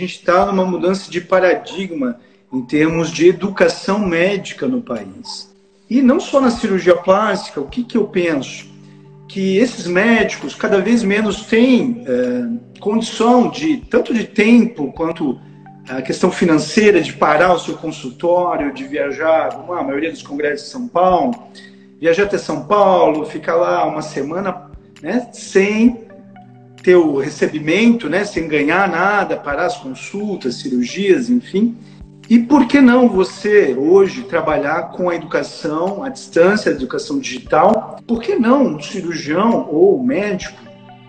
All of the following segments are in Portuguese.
gente está numa mudança de paradigma em termos de educação médica no país. E não só na cirurgia plástica, o que, que eu penso? Que esses médicos cada vez menos têm é, condição de, tanto de tempo quanto a questão financeira, de parar o seu consultório, de viajar, como a maioria dos congressos de São Paulo, viajar até São Paulo, ficar lá uma semana né, sem ter o recebimento, né, sem ganhar nada, parar as consultas, cirurgias, enfim. E por que não você hoje trabalhar com a educação à distância, a educação digital? Por que não um cirurgião ou médico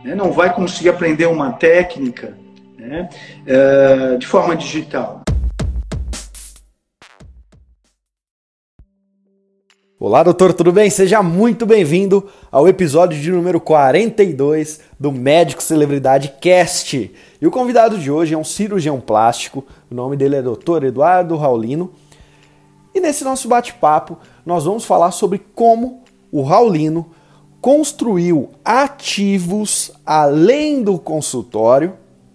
né, não vai conseguir aprender uma técnica né, uh, de forma digital? Olá, doutor, tudo bem? Seja muito bem-vindo ao episódio de número 42 do Médico Celebridade Cast. E o convidado de hoje é um cirurgião plástico, o nome dele é Dr. Eduardo Raulino. E nesse nosso bate-papo, nós vamos falar sobre como o Raulino construiu ativos além do consultório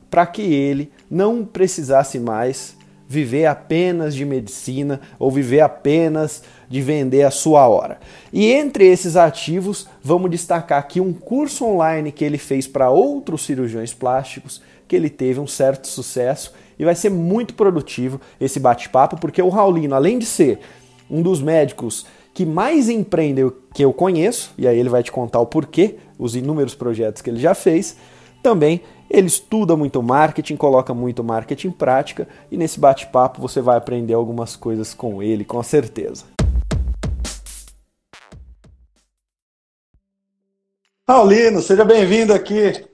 para que ele não precisasse mais viver apenas de medicina ou viver apenas de vender a sua hora. E entre esses ativos, vamos destacar aqui um curso online que ele fez para outros cirurgiões plásticos, que ele teve um certo sucesso e vai ser muito produtivo esse bate-papo, porque o Raulino, além de ser um dos médicos que mais empreende que eu conheço, e aí ele vai te contar o porquê, os inúmeros projetos que ele já fez, também ele estuda muito marketing, coloca muito marketing em prática e nesse bate-papo você vai aprender algumas coisas com ele, com certeza. Paulino, seja bem-vindo aqui.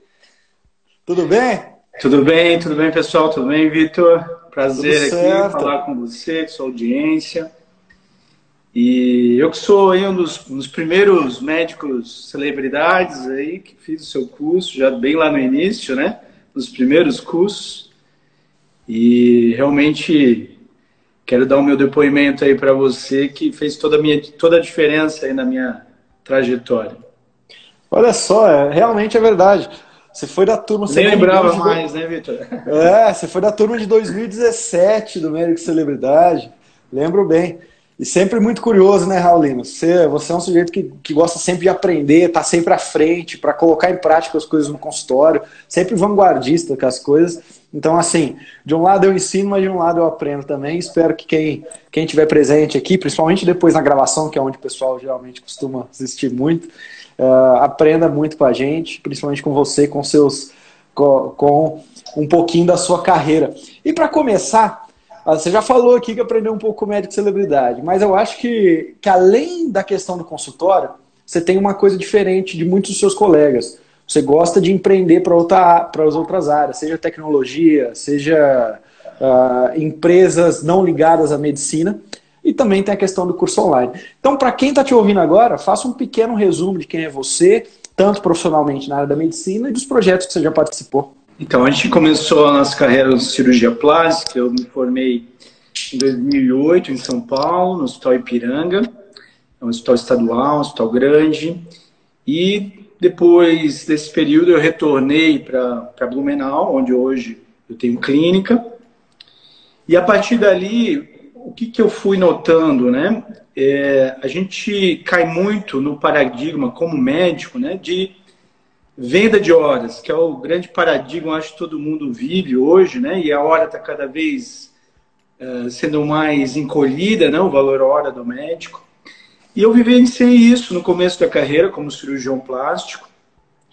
Tudo bem? Tudo bem, tudo bem, pessoal? Tudo bem, Vitor? Prazer aqui falar com você, com sua audiência. E eu que sou aí um dos, um dos, primeiros médicos celebridades aí que fiz o seu curso, já bem lá no início, né? Nos primeiros cursos. E realmente quero dar o meu depoimento aí para você que fez toda a, minha, toda a diferença aí na minha trajetória. Olha só, é, realmente é verdade. Você foi da turma... Nem lembrava mais, né, Vitor? É, você foi da turma de 2017 do Médico Celebridade. Lembro bem. E sempre muito curioso, né, Raulino? Você, você é um sujeito que, que gosta sempre de aprender, tá sempre à frente para colocar em prática as coisas no consultório, sempre vanguardista com as coisas. Então, assim, de um lado eu ensino, mas de um lado eu aprendo também. Espero que quem, quem tiver presente aqui, principalmente depois na gravação, que é onde o pessoal geralmente costuma assistir muito, uh, aprenda muito com a gente, principalmente com você, com seus com, com um pouquinho da sua carreira. E para começar, ah, você já falou aqui que aprendeu um pouco com médico celebridade, mas eu acho que, que além da questão do consultório, você tem uma coisa diferente de muitos dos seus colegas. Você gosta de empreender para outra, as outras áreas, seja tecnologia, seja uh, empresas não ligadas à medicina, e também tem a questão do curso online. Então, para quem está te ouvindo agora, faça um pequeno resumo de quem é você, tanto profissionalmente na área da medicina e dos projetos que você já participou. Então, a gente começou a nossa carreira de cirurgia plástica. Eu me formei em 2008 em São Paulo, no Hospital Ipiranga. É um hospital estadual, um hospital grande. E depois desse período eu retornei para Blumenau, onde hoje eu tenho clínica. E a partir dali, o que, que eu fui notando, né? É, a gente cai muito no paradigma como médico, né? De Venda de horas, que é o grande paradigma, acho que todo mundo vive hoje, né? E a hora está cada vez uh, sendo mais encolhida, né? O valor hora do médico. E eu vivenciei isso no começo da carreira como cirurgião plástico.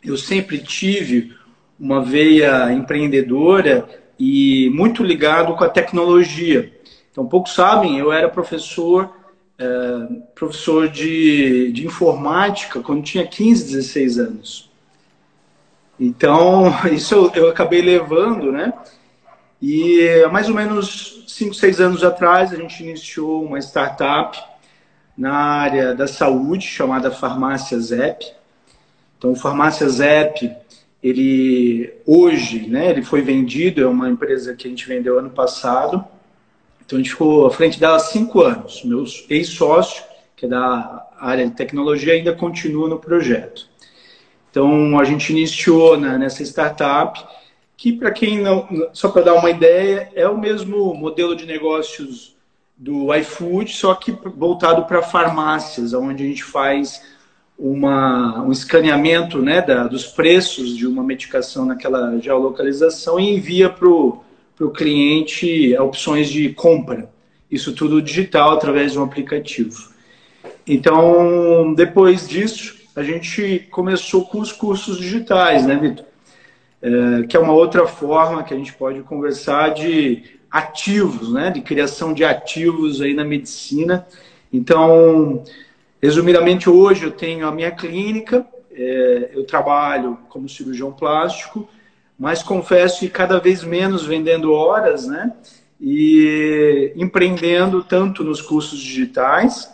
Eu sempre tive uma veia empreendedora e muito ligado com a tecnologia. Então, poucos sabem, eu era professor, uh, professor de, de informática quando tinha 15, 16 anos. Então, isso eu, eu acabei levando, né? E mais ou menos 5, 6 anos atrás, a gente iniciou uma startup na área da saúde, chamada Farmácia Zep. Então, Farmácia Zep, ele hoje, né, ele foi vendido, é uma empresa que a gente vendeu ano passado. Então, a gente ficou à frente dela há cinco anos. Meu ex-sócio, que é da área de tecnologia, ainda continua no projeto. Então, a gente iniciou né, nessa startup que para quem não, só para dar uma ideia, é o mesmo modelo de negócios do iFood, só que voltado para farmácias, onde a gente faz uma, um escaneamento né, da, dos preços de uma medicação naquela geolocalização e envia para o cliente opções de compra. Isso tudo digital através de um aplicativo. Então, depois disso, a gente começou com os cursos digitais, né, Vitor? É, que é uma outra forma que a gente pode conversar de ativos, né, de criação de ativos aí na medicina. Então, Resumidamente, hoje eu tenho a minha clínica, é, eu trabalho como cirurgião plástico, mas confesso que cada vez menos vendendo horas, né? E empreendendo tanto nos cursos digitais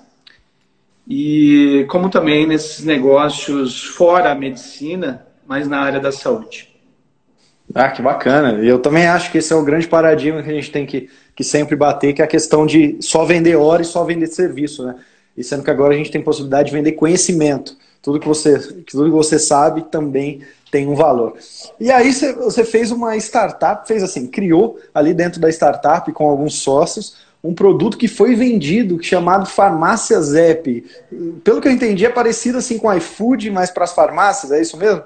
e como também nesses negócios fora a medicina, mas na área da saúde. Ah, que bacana. Eu também acho que esse é o grande paradigma que a gente tem que, que sempre bater, que é a questão de só vender hora e só vender serviço, né? e sendo que agora a gente tem possibilidade de vender conhecimento. Tudo que você, tudo que você sabe também tem um valor. E aí você fez uma startup, fez assim, criou ali dentro da startup com alguns sócios um produto que foi vendido chamado Farmácia Zep. Pelo que eu entendi, é parecido assim com iFood, mas para as farmácias, é isso mesmo?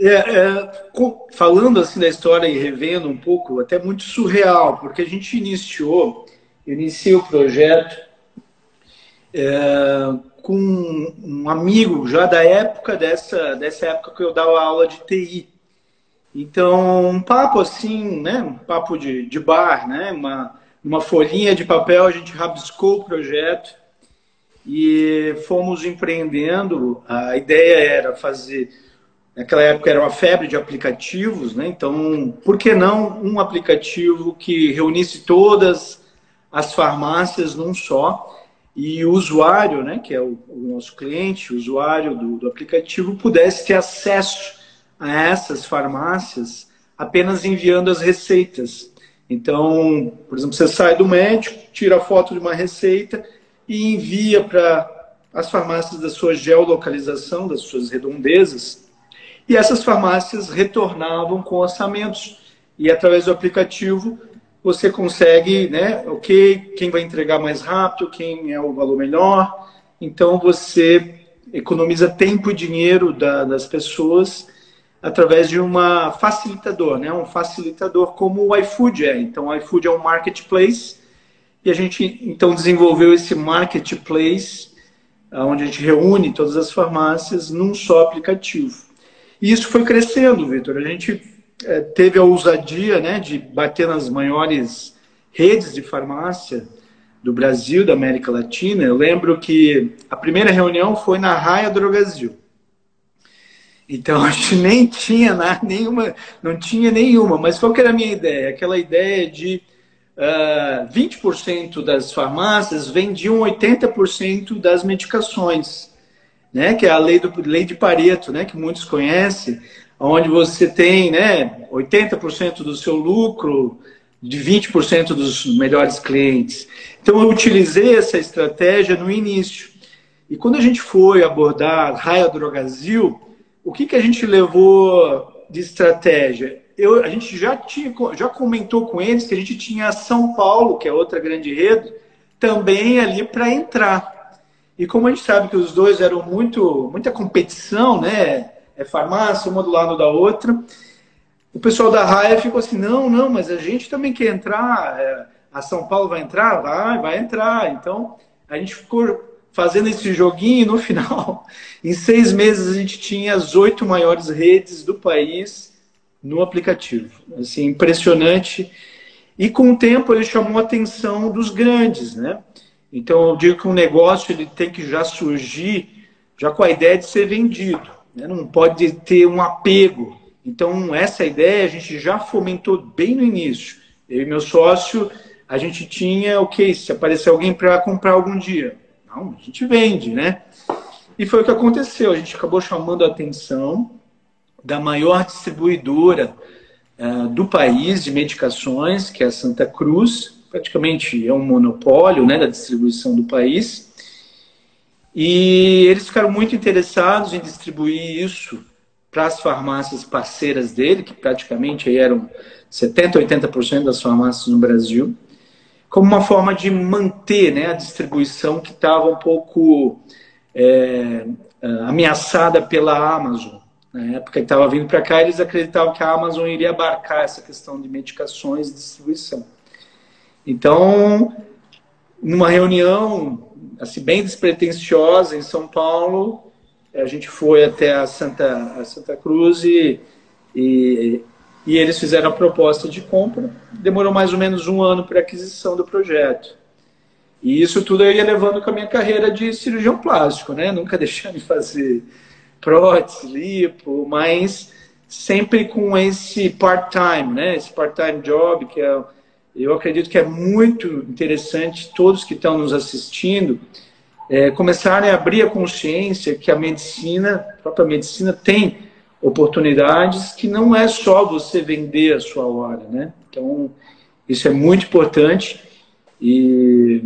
É, é, falando assim da história e revendo um pouco, até muito surreal, porque a gente iniciou, eu iniciei o projeto é, com um amigo já da época dessa, dessa época que eu dava aula de TI. Então, um papo assim, né? Um papo de, de bar, né? Uma, uma folhinha de papel, a gente rabiscou o projeto e fomos empreendendo. A ideia era fazer. Naquela época era uma febre de aplicativos, né? Então, por que não um aplicativo que reunisse todas as farmácias num só? E o usuário, né, que é o, o nosso cliente, o usuário do, do, aplicativo, pudesse ter acesso a essas farmácias apenas enviando as receitas. Então, por exemplo, você sai do médico, tira a foto de uma receita e envia para as farmácias da sua geolocalização, das suas redondezas, e essas farmácias retornavam com orçamentos. E através do aplicativo você consegue, né, ok, quem vai entregar mais rápido, quem é o valor melhor. Então você economiza tempo e dinheiro da, das pessoas através de uma facilitador, né, um facilitador como o iFood é. Então o iFood é um marketplace e a gente então desenvolveu esse marketplace onde a gente reúne todas as farmácias num só aplicativo. E isso foi crescendo, Vitor. A gente teve a ousadia né, de bater nas maiores redes de farmácia do Brasil, da América Latina. Eu lembro que a primeira reunião foi na Raia Drogazil. Então a gente nem tinha nenhuma, não tinha nenhuma, mas qual que era a minha ideia? Aquela ideia de uh, ah, 20% das farmácias vendiam 80% das medicações, né? Que é a lei, do, lei de Pareto, né? Que muitos conhecem onde você tem né, 80% do seu lucro de 20% dos melhores clientes. Então, eu utilizei essa estratégia no início. E quando a gente foi abordar Raia Drogazil, o que, que a gente levou de estratégia? Eu, a gente já, tinha, já comentou com eles que a gente tinha São Paulo, que é outra grande rede, também ali para entrar. E como a gente sabe que os dois eram muito, muita competição, né? É farmácia, uma do lado da outra. O pessoal da Raia ficou assim, não, não, mas a gente também quer entrar, é, a São Paulo vai entrar? Vai, vai entrar. Então, a gente ficou fazendo esse joguinho e no final, em seis meses, a gente tinha as oito maiores redes do país no aplicativo. Assim, impressionante. E com o tempo ele chamou a atenção dos grandes, né? Então eu digo que um negócio ele tem que já surgir já com a ideia de ser vendido né? não pode ter um apego. Então, essa ideia a gente já fomentou bem no início. Eu e meu sócio, a gente tinha, ok, se aparecer alguém para comprar algum dia. Não, a gente vende, né? E foi o que aconteceu. A gente acabou chamando a atenção da maior distribuidora uh, do país de medicações, que é a Santa Cruz. Praticamente é um monopólio né, da distribuição do país. E eles ficaram muito interessados em distribuir isso para as farmácias parceiras dele, que praticamente eram 70%, 80% das farmácias no Brasil, como uma forma de manter né, a distribuição que estava um pouco é, ameaçada pela Amazon. Na época que estava vindo para cá, eles acreditavam que a Amazon iria abarcar essa questão de medicações e distribuição. Então, numa reunião assim bem despretensiosa em São Paulo, a gente foi até a Santa, a Santa Cruz e, e, e eles fizeram a proposta de compra. Demorou mais ou menos um ano para aquisição do projeto. E isso tudo eu ia levando com a minha carreira de cirurgião plástico, né? Nunca deixando de fazer prótese, lipo, mas sempre com esse part-time, né? Esse part-time job que é eu acredito que é muito interessante todos que estão nos assistindo é, começarem a abrir a consciência que a medicina, a própria medicina, tem oportunidades que não é só você vender a sua hora, né? Então, isso é muito importante e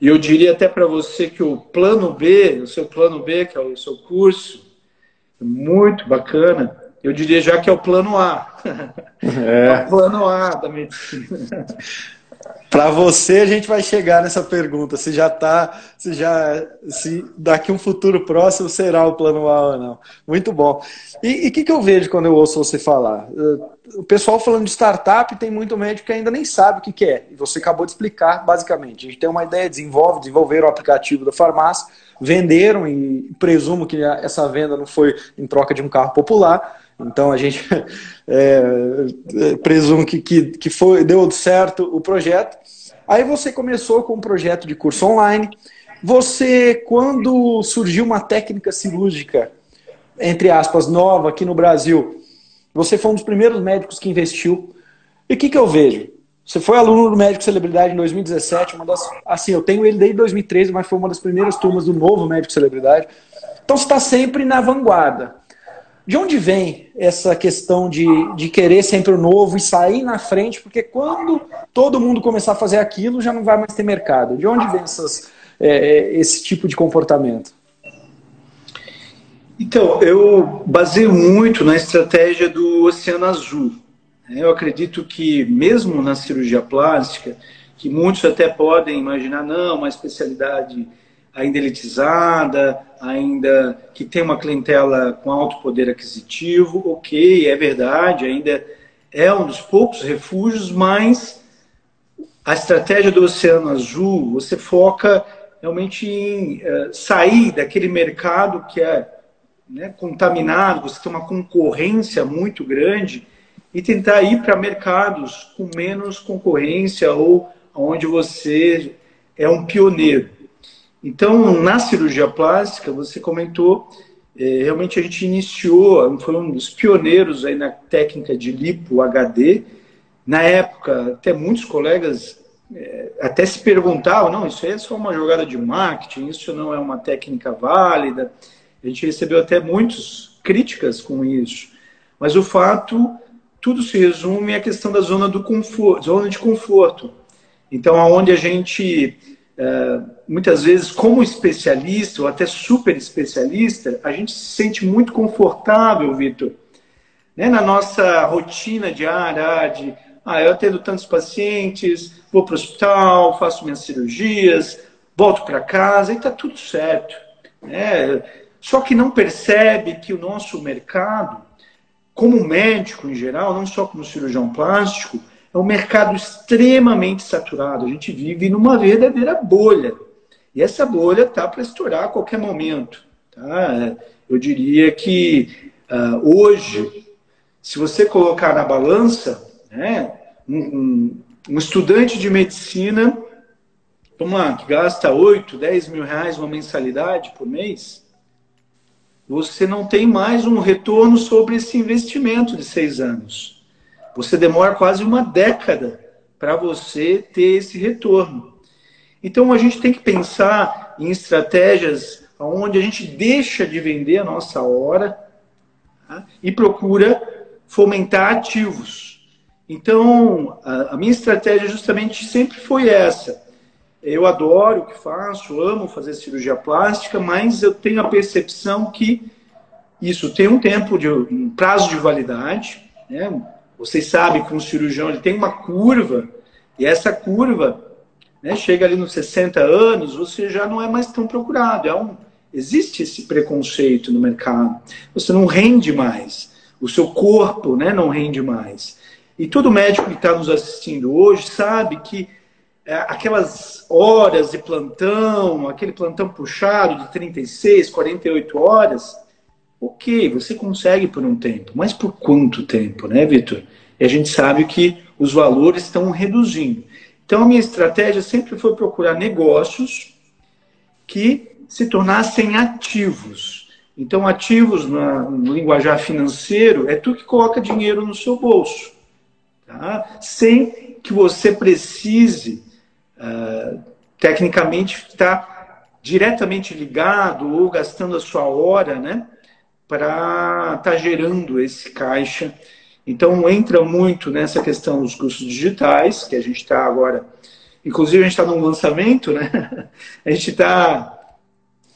eu diria até para você que o plano B, o seu plano B, que é o seu curso, é muito bacana, eu diria já que é o plano A. É, é o plano A da medicina. Para você, a gente vai chegar nessa pergunta, se já está, se já, se daqui um futuro próximo será o plano A ou não. Muito bom. E o que, que eu vejo quando eu ouço você falar? O pessoal falando de startup tem muito médico que ainda nem sabe o que, que é. E você acabou de explicar, basicamente. A gente tem uma ideia, desenvolve, desenvolveram o aplicativo da farmácia, venderam e presumo que essa venda não foi em troca de um carro popular então a gente é, presume que, que, que foi, deu certo o projeto. Aí você começou com um projeto de curso online. Você, quando surgiu uma técnica cirúrgica, entre aspas, nova aqui no Brasil, você foi um dos primeiros médicos que investiu. E o que, que eu vejo? Você foi aluno do Médico Celebridade em 2017, uma das. Assim, eu tenho ele desde 2013, mas foi uma das primeiras turmas do novo Médico Celebridade. Então você está sempre na vanguarda. De onde vem essa questão de, de querer sempre o novo e sair na frente? Porque quando todo mundo começar a fazer aquilo, já não vai mais ter mercado. De onde vem essas, é, esse tipo de comportamento? Então, eu baseio muito na estratégia do Oceano Azul. Eu acredito que, mesmo na cirurgia plástica, que muitos até podem imaginar, não, uma especialidade ainda elitizada, ainda que tem uma clientela com alto poder aquisitivo, ok, é verdade, ainda é um dos poucos refúgios, mas a estratégia do Oceano Azul, você foca realmente em uh, sair daquele mercado que é né, contaminado, você tem uma concorrência muito grande e tentar ir para mercados com menos concorrência ou onde você é um pioneiro. Então, na cirurgia plástica, você comentou, é, realmente a gente iniciou, foi um dos pioneiros aí na técnica de lipo HD. Na época, até muitos colegas é, até se perguntavam, não, isso aí é só uma jogada de marketing, isso não é uma técnica válida. A gente recebeu até muitas críticas com isso. Mas o fato, tudo se resume à questão da zona do conforto, zona de conforto. Então, aonde a gente muitas vezes, como especialista ou até super especialista, a gente se sente muito confortável, Vitor, né? na nossa rotina diária de ah, eu atendo tantos pacientes, vou para o hospital, faço minhas cirurgias, volto para casa e está tudo certo. Né? Só que não percebe que o nosso mercado, como médico em geral, não só como cirurgião plástico, é um mercado extremamente saturado. A gente vive numa verdadeira bolha. E essa bolha está para estourar a qualquer momento. Tá? Eu diria que uh, hoje, se você colocar na balança, né, um, um, estudante de medicina, vamos lá, que gasta 8, 10 mil reais uma mensalidade por mês, você não tem mais um retorno sobre esse investimento de seis anos. Você demora quase uma década para você ter esse retorno. Então a gente tem que pensar em estratégias onde a gente deixa de vender a nossa hora tá? e procura fomentar ativos. Então a, a minha estratégia justamente sempre foi essa. Eu adoro o que faço, amo fazer cirurgia plástica, mas eu tenho a percepção que isso tem um tempo de um prazo de validade, né? Vocês sabem que um cirurgião ele tem uma curva e essa curva né, chega ali nos 60 anos, você já não é mais tão procurado. É um, existe esse preconceito no mercado. Você não rende mais. O seu corpo né, não rende mais. E todo médico que está nos assistindo hoje sabe que é, aquelas horas de plantão, aquele plantão puxado de 36, 48 horas, ok, você consegue por um tempo, mas por quanto tempo, né, Vitor? E a gente sabe que os valores estão reduzindo. Então, a minha estratégia sempre foi procurar negócios que se tornassem ativos. Então, ativos no linguajar financeiro é tu que coloca dinheiro no seu bolso, tá? sem que você precise, uh, tecnicamente, estar diretamente ligado ou gastando a sua hora né, para estar tá gerando esse caixa então, entra muito nessa questão dos cursos digitais, que a gente está agora. Inclusive, a gente está no lançamento, né? A gente está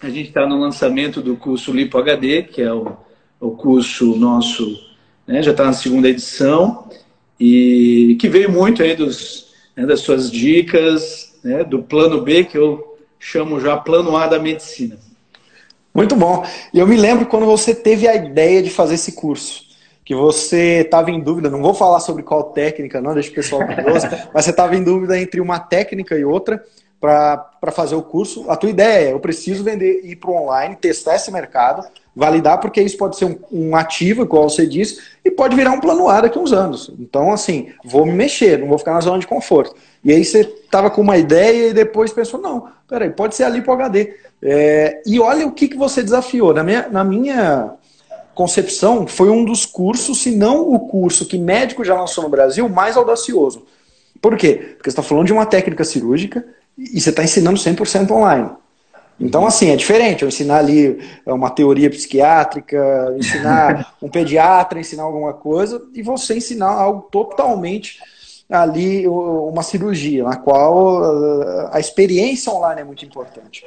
a gente está no lançamento do curso Lipo HD, que é o, o curso nosso, né, já está na segunda edição, e que veio muito aí dos, né, das suas dicas, né, do plano B, que eu chamo já plano A da medicina. Muito bom. E eu me lembro quando você teve a ideia de fazer esse curso que você estava em dúvida, não vou falar sobre qual técnica, não, deixa o pessoal curioso, mas você estava em dúvida entre uma técnica e outra para fazer o curso. A tua ideia é, eu preciso vender, ir para o online, testar esse mercado, validar, porque isso pode ser um, um, ativo, igual você disse, e pode virar um plano A daqui a uns anos. Então, assim, vou me mexer, não vou ficar na zona de conforto. E aí você estava com uma ideia e depois pensou, não, peraí, pode ser ali para o HD. É, e olha o que, que você desafiou. Na minha, na minha Concepção foi um dos cursos, se não o curso que médico já lançou no Brasil, mais audacioso. Por quê? Porque você está falando de uma técnica cirúrgica e você está ensinando 100% online. Então, assim, é diferente eu ensinar ali uma teoria psiquiátrica, ensinar um pediatra, ensinar alguma coisa, e você ensinar algo totalmente ali, uma cirurgia, na qual uh, a experiência online é muito importante.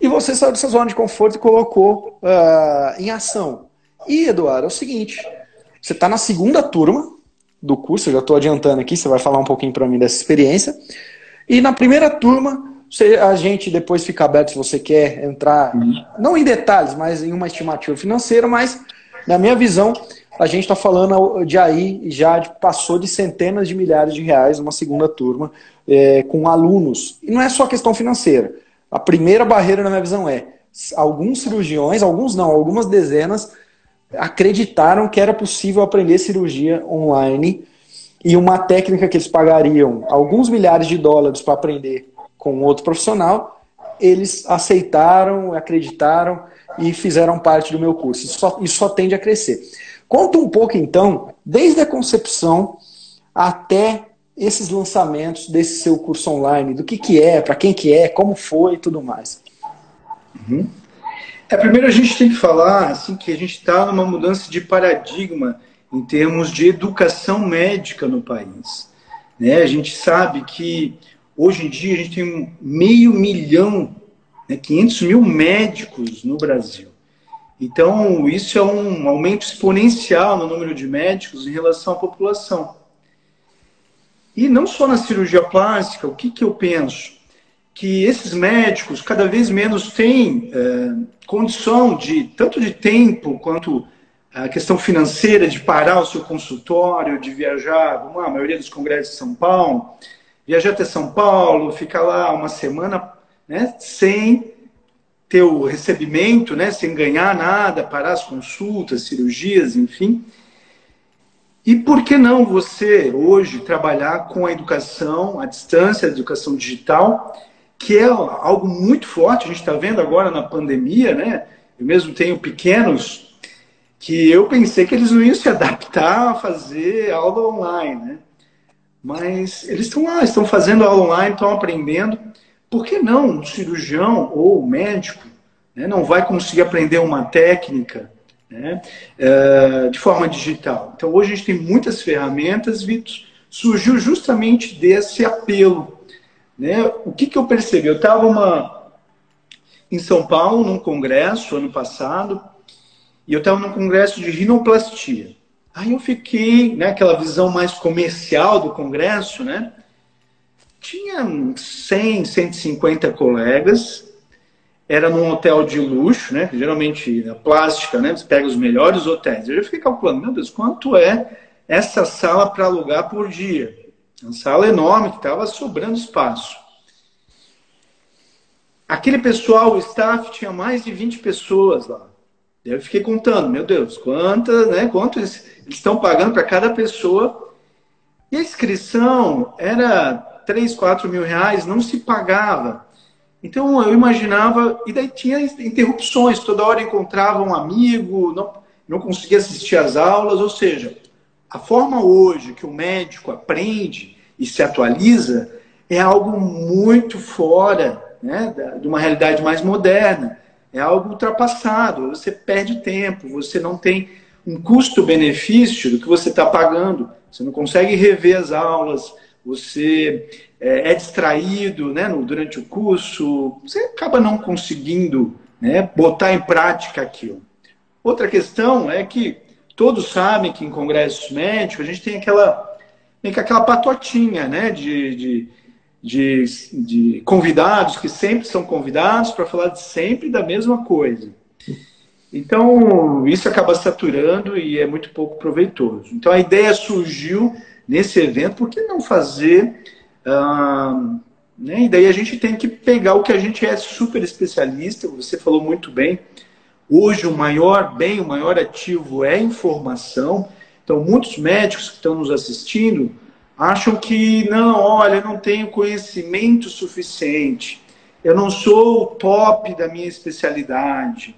E você saiu dessa zona de conforto e colocou uh, em ação. E, Eduardo, é o seguinte: você está na segunda turma do curso, eu já estou adiantando aqui, você vai falar um pouquinho para mim dessa experiência. E na primeira turma, você, a gente depois fica aberto se você quer entrar, uhum. não em detalhes, mas em uma estimativa financeira, mas na minha visão, a gente está falando de aí já passou de centenas de milhares de reais uma segunda turma é, com alunos. E não é só questão financeira. A primeira barreira, na minha visão, é alguns cirurgiões, alguns não, algumas dezenas, acreditaram que era possível aprender cirurgia online e uma técnica que eles pagariam alguns milhares de dólares para aprender com outro profissional, eles aceitaram, acreditaram e fizeram parte do meu curso. Isso só, isso só tende a crescer. Conta um pouco então, desde a concepção até esses lançamentos desse seu curso online, do que, que é, para quem que é, como foi e tudo mais. Uhum. É, primeiro a gente tem que falar assim que a gente está numa mudança de paradigma em termos de educação médica no país. Né? A gente sabe que hoje em dia a gente tem meio milhão, né, 500 mil médicos no Brasil. Então, isso é um aumento exponencial no número de médicos em relação à população. E não só na cirurgia plástica, o que, que eu penso? que esses médicos cada vez menos têm é, condição de, tanto de tempo quanto a questão financeira de parar o seu consultório, de viajar, vamos lá, a maioria dos congressos de São Paulo, viajar até São Paulo, ficar lá uma semana né, sem ter o recebimento, né, sem ganhar nada, parar as consultas, cirurgias, enfim. E por que não você hoje trabalhar com a educação à distância, a educação digital, que é algo muito forte. A gente está vendo agora na pandemia, né? Eu mesmo tenho pequenos que eu pensei que eles não iam se adaptar a fazer aula online, né? Mas eles estão lá, estão fazendo aula online, estão aprendendo. Por que não um cirurgião ou médico né, não vai conseguir aprender uma técnica né, eh, de forma digital? Então, hoje a gente tem muitas ferramentas, Vitor, surgiu justamente desse apelo né? O que, que eu percebi? Eu estava em São Paulo, num congresso, ano passado, e eu estava num congresso de rinoplastia. Aí eu fiquei, né, aquela visão mais comercial do congresso, né? Tinha 100, 150 colegas, era num hotel de luxo, né? Geralmente a plástica, né? Você pega os melhores hotéis. Eu já fiquei calculando, meu Deus, quanto é essa sala para alugar por dia? Uma sala enorme que estava sobrando espaço. Aquele pessoal, o staff, tinha mais de 20 pessoas lá. Eu fiquei contando, meu Deus, quantas, né? Quanto eles, eles estão pagando para cada pessoa? E a inscrição era 3, 4 mil reais, não se pagava. Então eu imaginava, e daí tinha interrupções, toda hora encontrava um amigo, não, não conseguia assistir às aulas, ou seja, a forma hoje que o médico aprende e se atualiza é algo muito fora né, de uma realidade mais moderna, é algo ultrapassado, você perde tempo, você não tem um custo-benefício do que você está pagando, você não consegue rever as aulas, você é, é distraído né, no, durante o curso, você acaba não conseguindo né, botar em prática aquilo. Outra questão é que todos sabem que em congressos médicos a gente tem aquela, tem aquela patotinha né, de, de, de, de convidados que sempre são convidados para falar sempre da mesma coisa. Então, isso acaba saturando e é muito pouco proveitoso. Então, a ideia surgiu nesse evento, por que não fazer ah, né? E daí a gente tem que pegar o que a gente é super especialista, você falou muito bem. Hoje o maior bem, o maior ativo é informação. Então, muitos médicos que estão nos assistindo acham que, não, olha, eu não tenho conhecimento suficiente, eu não sou o top da minha especialidade.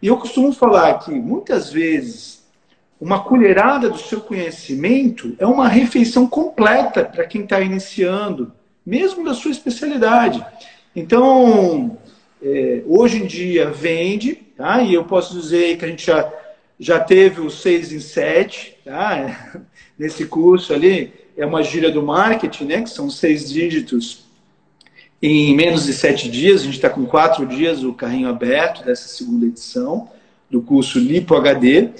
E eu costumo falar que, muitas vezes, uma colherada do seu conhecimento é uma refeição completa para quem está iniciando, mesmo da sua especialidade. Então, é, hoje em dia vende, tá? e eu posso dizer que a gente já, já teve o 6 em 7, tá? nesse curso ali, é uma gíria do marketing, né? que são seis dígitos em menos de sete dias, a gente está com quatro dias o carrinho aberto dessa segunda edição do curso Lipo HD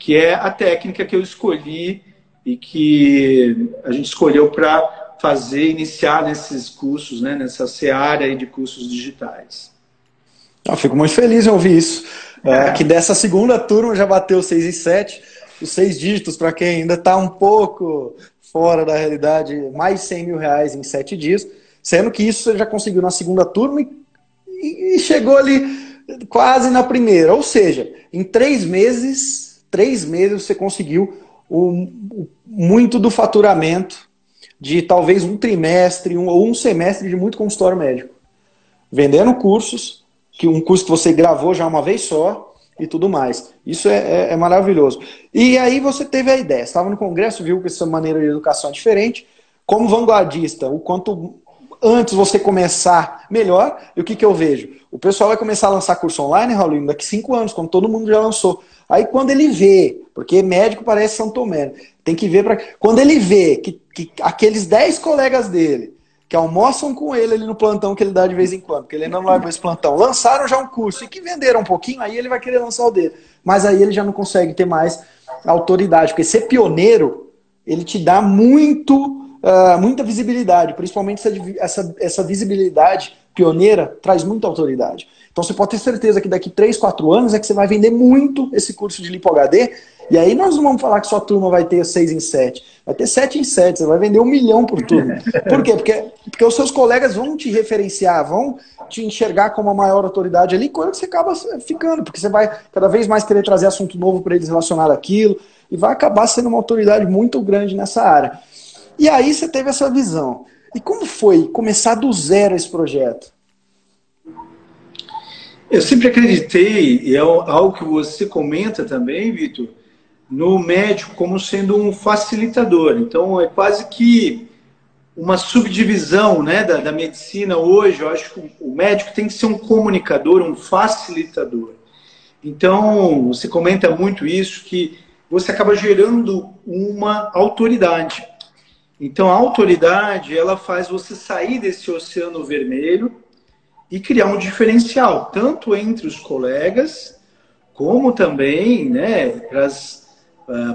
que é a técnica que eu escolhi e que a gente escolheu para fazer, iniciar nesses cursos, né, nessa seara de cursos digitais. Eu fico muito feliz em ouvir isso. É, que dessa segunda turma já bateu 6 e 7, os seis dígitos, para quem ainda está um pouco fora da realidade, mais 100 mil reais em sete dias, sendo que isso você já conseguiu na segunda turma e, e chegou ali quase na primeira. Ou seja, em três meses três meses você conseguiu um, muito do faturamento de talvez um trimestre um, ou um semestre de muito consultório médico. Vendendo cursos, que um curso que você gravou já uma vez só e tudo mais. Isso é, é, é maravilhoso. E aí você teve a ideia, estava no congresso, viu que essa maneira de educação é diferente. Como vanguardista, o quanto antes você começar, melhor. E o que, que eu vejo? O pessoal vai começar a lançar curso online, Raul, daqui cinco anos, quando todo mundo já lançou. Aí quando ele vê, porque médico parece São Tomé, tem que ver para. Quando ele vê que, que aqueles 10 colegas dele que almoçam com ele ali no plantão que ele dá de vez em quando, porque ele não vai esse plantão, lançaram já um curso e que venderam um pouquinho, aí ele vai querer lançar o dele. Mas aí ele já não consegue ter mais autoridade, porque ser pioneiro, ele te dá muito, uh, muita visibilidade, principalmente essa, essa, essa visibilidade pioneira traz muita autoridade. Então você pode ter certeza que daqui 3, 4 anos é que você vai vender muito esse curso de Lipo HD. E aí nós não vamos falar que sua turma vai ter 6 em 7. Vai ter 7 em 7, você vai vender um milhão por turma. Por quê? Porque, porque os seus colegas vão te referenciar, vão te enxergar como a maior autoridade ali quando você acaba ficando. Porque você vai cada vez mais querer trazer assunto novo para eles relacionar aquilo. E vai acabar sendo uma autoridade muito grande nessa área. E aí você teve essa visão. E como foi começar do zero esse projeto? Eu sempre acreditei, e é algo que você comenta também, Vitor, no médico como sendo um facilitador. Então, é quase que uma subdivisão né, da, da medicina hoje. Eu acho que o médico tem que ser um comunicador, um facilitador. Então, você comenta muito isso, que você acaba gerando uma autoridade. Então, a autoridade, ela faz você sair desse oceano vermelho e criar um diferencial, tanto entre os colegas, como também né, para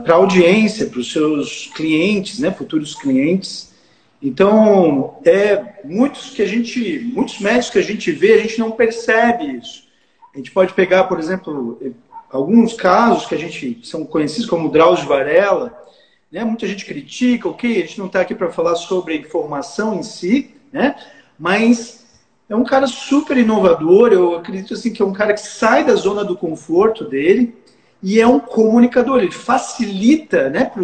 a audiência, para os seus clientes, né, futuros clientes. Então, é muitos que a gente, muitos médicos que a gente vê, a gente não percebe isso. A gente pode pegar, por exemplo, alguns casos que a gente são conhecidos como Drauzio Varela, né? Muita gente critica, ok, a gente não está aqui para falar sobre a informação em si, né? Mas é um cara super inovador, eu acredito assim que é um cara que sai da zona do conforto dele e é um comunicador, ele facilita, né, para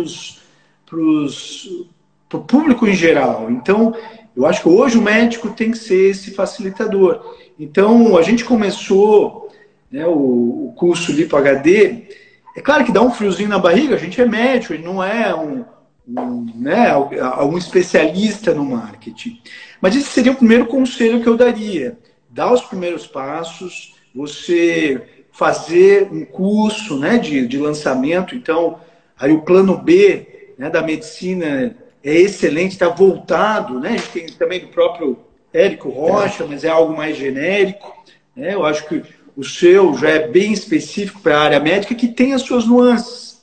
o público em geral. Então, eu acho que hoje o médico tem que ser esse facilitador. Então, a gente começou né, o, o curso Lipo HD. É claro que dá um friozinho na barriga, a gente é médico, ele não é um, um, né, algum especialista no marketing. Mas esse seria o primeiro conselho que eu daria. Dar os primeiros passos, você fazer um curso né, de, de lançamento. Então, aí o plano B né, da medicina é excelente, está voltado, né? A gente tem também do próprio Érico Rocha, mas é algo mais genérico. Né? Eu acho que o seu já é bem específico para a área médica, que tem as suas nuances.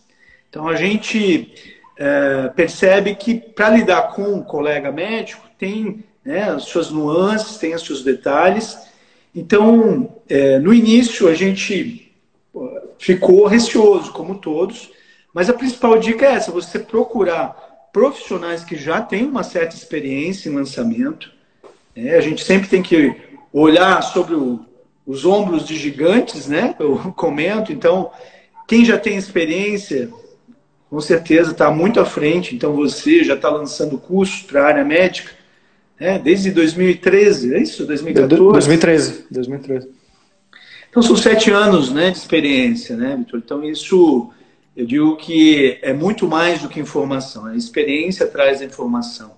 Então a gente é, percebe que para lidar com um colega médico tem né, as suas nuances, tem os seus detalhes. Então, é, no início a gente ficou receoso, como todos, mas a principal dica é essa: você procurar profissionais que já têm uma certa experiência em lançamento. É, a gente sempre tem que olhar sobre o, os ombros de gigantes, né? Eu comento. Então, quem já tem experiência, com certeza está muito à frente. Então, você já está lançando cursos para a área médica, né? Desde 2013, é isso? 2014? 2013. 2013. Então, são sete anos, né, de experiência, né, Vitor? Então, isso eu digo que é muito mais do que informação, a experiência traz a informação.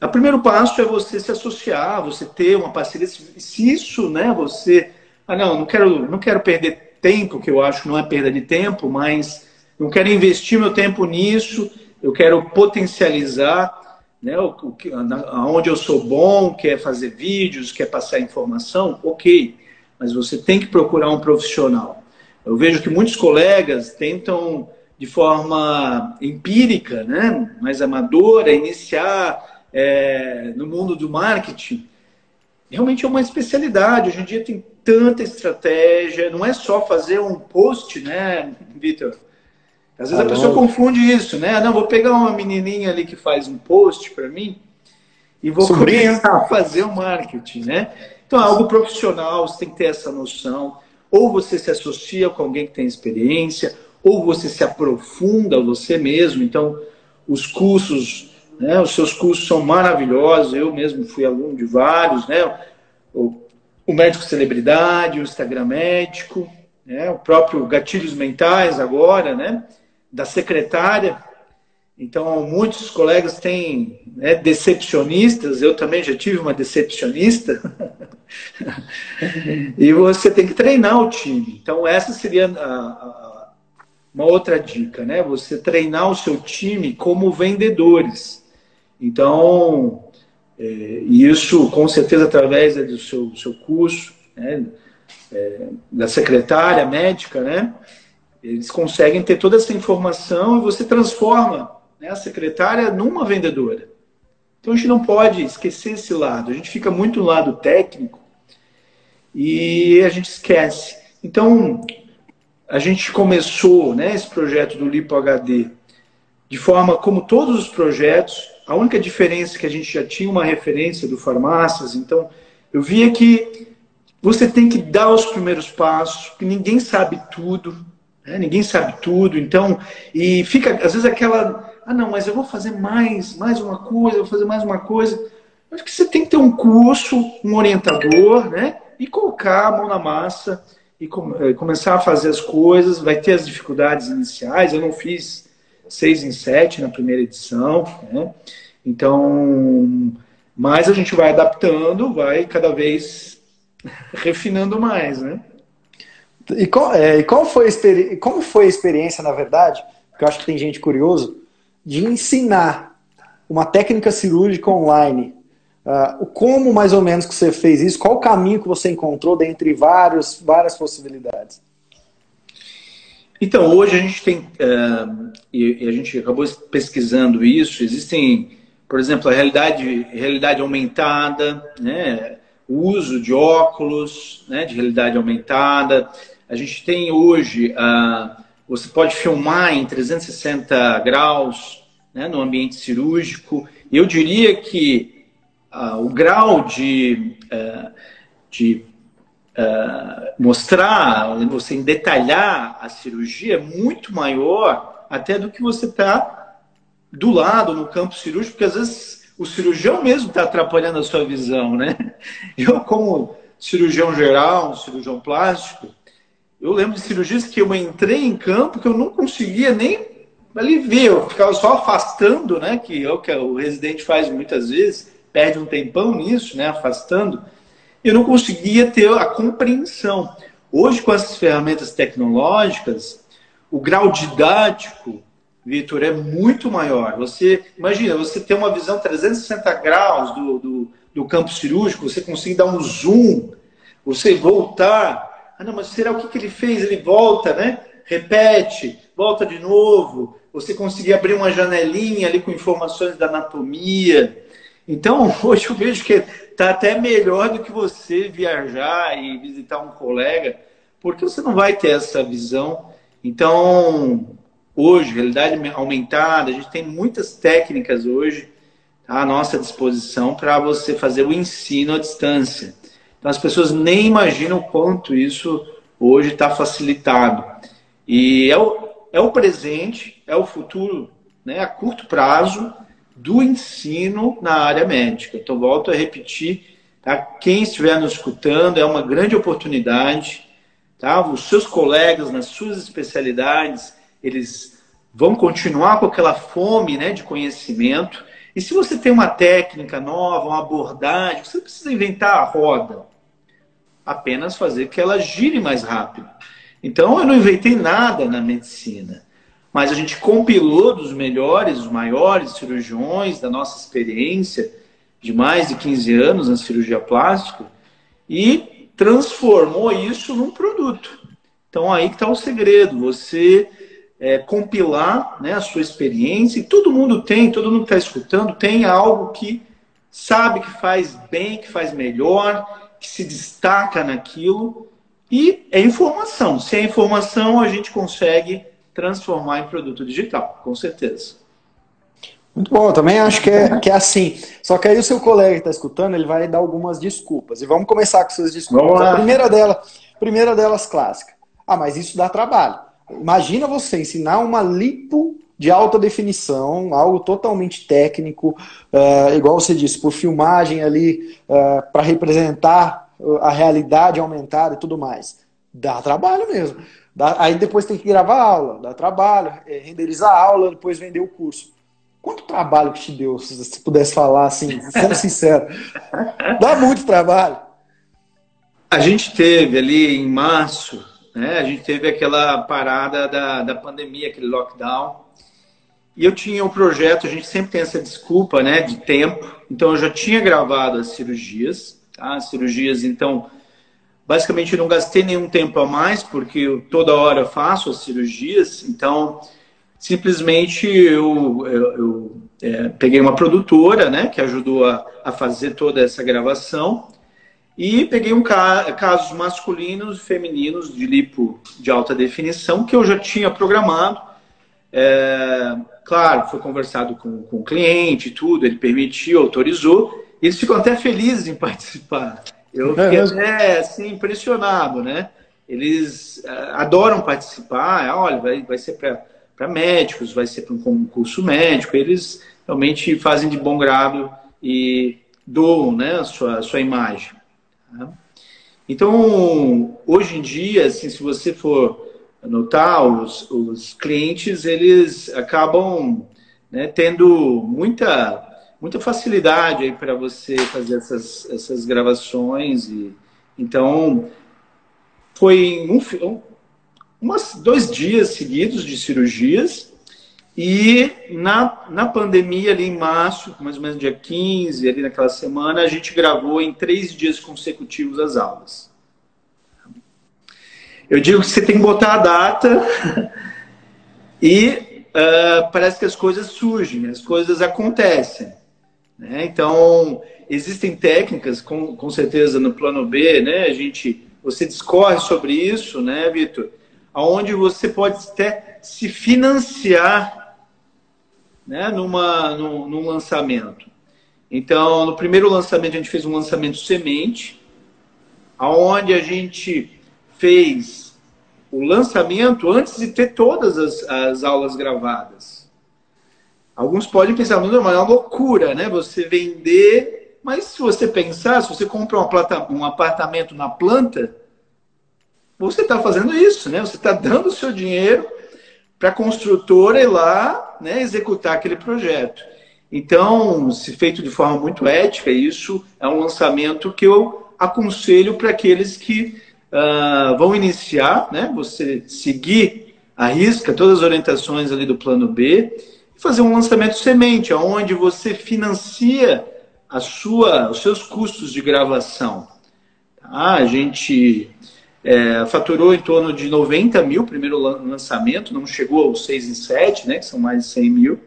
O primeiro passo é você se associar, você ter uma parceria. Se isso, né, você. Ah, não, não quero, não quero perder tempo, que eu acho que não é perda de tempo, mas não quero investir meu tempo nisso, eu quero potencializar né, o, o, onde eu sou bom, quer fazer vídeos, quer passar informação, ok. Mas você tem que procurar um profissional. Eu vejo que muitos colegas tentam, de forma empírica, né, mais amadora, iniciar é, no mundo do marketing. Realmente é uma especialidade. Hoje em dia tem tanta estratégia. Não é só fazer um post, né, Vitor? Às vezes ah, a pessoa não. confunde isso, né? Não, vou pegar uma menininha ali que faz um post para mim e vou Sobrinha. começar a fazer o marketing, né? Então é algo profissional, você tem que ter essa noção. Ou você se associa com alguém que tem experiência, ou você se aprofunda você mesmo. Então, os cursos, né, os seus cursos são maravilhosos. Eu mesmo fui aluno de vários, né? O, o médico celebridade, o Instagram médico, né, o próprio gatilhos mentais agora, né? Da secretária. Então, muitos colegas têm né, decepcionistas, eu também já tive uma decepcionista. e você tem que treinar o time. Então, essa seria a, a, uma outra dica, né? Você treinar o seu time como vendedores. Então, é, isso com certeza através do seu, seu curso, né? É, da secretária médica, né? Eles conseguem ter toda essa informação e você transforma né, a secretária numa vendedora. Então a gente não pode esquecer esse lado. A gente fica muito no lado técnico e a gente esquece. Então a gente começou né, esse projeto do Lipo HD de forma como todos os projetos. A única diferença é que a gente já tinha uma referência do farmácias. Então eu via que você tem que dar os primeiros passos, que ninguém sabe tudo, né? ninguém sabe tudo. Então e fica às vezes aquela ah, não, mas eu vou fazer mais, mais uma coisa, vou fazer mais uma coisa. Acho que você tem que ter um curso, um orientador, né? E colocar a mão na massa e eh, começar a fazer as coisas. Vai ter as dificuldades iniciais. Eu não fiz seis em sete na primeira edição, né? Então, mas a gente vai adaptando, vai cada vez refinando mais, né? E qual, é, e qual foi a como foi a experiência, na verdade? Porque eu acho que tem gente curioso de ensinar uma técnica cirúrgica online. Uh, como mais ou menos que você fez isso? Qual o caminho que você encontrou dentre vários, várias possibilidades? Então, hoje a gente tem, uh, e, e, a gente acabou pesquisando isso, existem, por exemplo, a realidade, realidade aumentada, né? o uso de óculos né? de realidade aumentada. A gente tem hoje, uh, você pode filmar em 360 graus né? no ambiente cirúrgico. Eu diria que uh, o grau de, de uh, mostrar, você detalhar a cirurgia é muito maior até do que você está do lado no campo cirúrgico, porque às vezes o cirurgião mesmo está atrapalhando a sua visão, né? Eu, como cirurgião geral, cirurgião plástico, eu lembro de cirurgias que eu entrei em campo que eu não conseguia nem ali ver, eu ficava só afastando, né? Que é o que o residente faz muitas vezes, perde um tempão nisso, né? Afastando eu não conseguia ter a compreensão. Hoje, com essas ferramentas tecnológicas, o grau didático, Vitor, é muito maior. Você imagina, você ter uma visão 360 graus do, do, do campo cirúrgico, você conseguir dar um zoom, você voltar. Ah, não, mas será o que, que ele fez? Ele volta, né? Repete, volta de novo. Você conseguir abrir uma janelinha ali com informações da anatomia. Então, hoje eu vejo que tá até melhor do que você viajar e visitar um colega, porque você não vai ter essa visão. Então, hoje, realidade aumentada, a gente tem muitas técnicas hoje à nossa disposição para você fazer o ensino à distância. Então, as pessoas nem imaginam quanto isso hoje está facilitado. E é o, é o presente, é o futuro, né, a curto prazo, do ensino na área médica. Então, volto a repetir, tá? quem estiver nos escutando, é uma grande oportunidade. Tá? Os seus colegas nas suas especialidades, eles vão continuar com aquela fome né, de conhecimento. E se você tem uma técnica nova, uma abordagem, você não precisa inventar a roda. Apenas fazer que ela gire mais rápido. Então, eu não inventei nada na medicina mas a gente compilou dos melhores, os maiores cirurgiões da nossa experiência de mais de 15 anos na cirurgia plástica e transformou isso num produto. Então aí que está o segredo, você é, compilar né, a sua experiência, e todo mundo tem, todo mundo que está escutando tem algo que sabe que faz bem, que faz melhor, que se destaca naquilo, e é informação. Sem informação a gente consegue transformar em produto digital, com certeza. Muito bom, eu também acho que é, que é assim. Só que aí o seu colega que está escutando, ele vai dar algumas desculpas. E vamos começar com suas desculpas. A primeira, dela, primeira delas clássica. Ah, mas isso dá trabalho. Imagina você ensinar uma lipo de alta definição, algo totalmente técnico, uh, igual você disse, por filmagem ali, uh, é, para representar a realidade aumentada e tudo mais. Dá trabalho mesmo. Dá, aí depois tem que gravar aula, dá trabalho, é, renderizar a aula, depois vender o curso. Quanto trabalho que te deu, se você pudesse falar assim, sendo sincero? Dá muito trabalho. A gente teve ali em março, né, a gente teve aquela parada da, da pandemia, aquele lockdown. E eu tinha um projeto, a gente sempre tem essa desculpa, né, de tempo. Então eu já tinha gravado as cirurgias, tá? As cirurgias, então, Basicamente, não gastei nenhum tempo a mais, porque eu, toda hora faço as cirurgias, então simplesmente eu, eu, eu é, peguei uma produtora, né, que ajudou a, a, fazer toda essa gravação, e peguei um ca casos masculinos e femininos de lipo de alta definição, que eu já tinha programado. É, claro, foi conversado com, com o cliente tudo, ele permitiu, autorizou, eles ficam até felizes em participar. Eu é fiquei até assim, impressionado, né? Eles uh, adoram participar, ah, olha, vai, vai ser para médicos, vai ser para um concurso médico, eles realmente fazem de bom grado e doam né, a sua, a sua imagem. Tá? Então, hoje em dia, assim, se você for notar, os, os clientes, eles acabam né, tendo muita muita facilidade aí para você fazer essas, essas gravações. E, então, foi um, umas, dois dias seguidos de cirurgias. E na, na pandemia, ali em março, mais ou menos dia 15, ali naquela semana, a gente gravou em três dias consecutivos as aulas. Eu digo que você tem que botar a data e uh, parece que as coisas surgem, as coisas acontecem. Né? Então, existem técnicas, com, com certeza no plano B, né? A gente, você discorre sobre isso, né, Vitor? Aonde você pode até se financiar, né, numa, num, num lançamento. Então, no primeiro lançamento a gente fez um lançamento semente, aonde a gente fez o lançamento antes de ter todas as, as aulas gravadas. Alguns podem pensar, mas é uma loucura, né? Você vender, mas se você pensar, se você compra um apartamento na planta, você está fazendo isso, né? Você está dando o seu dinheiro para a construtora ir lá né, executar aquele projeto. Então, se feito de forma muito ética, isso é um lançamento que eu aconselho para aqueles que uh, vão iniciar, né? Você seguir a risca todas as orientações ali do plano B fazer um lançamento semente, onde você financia a sua, os seus custos de gravação. Tá? A gente é, faturou em torno de 90 mil primeiro lançamento, não chegou aos 6 em 7, né, que são mais de 100 mil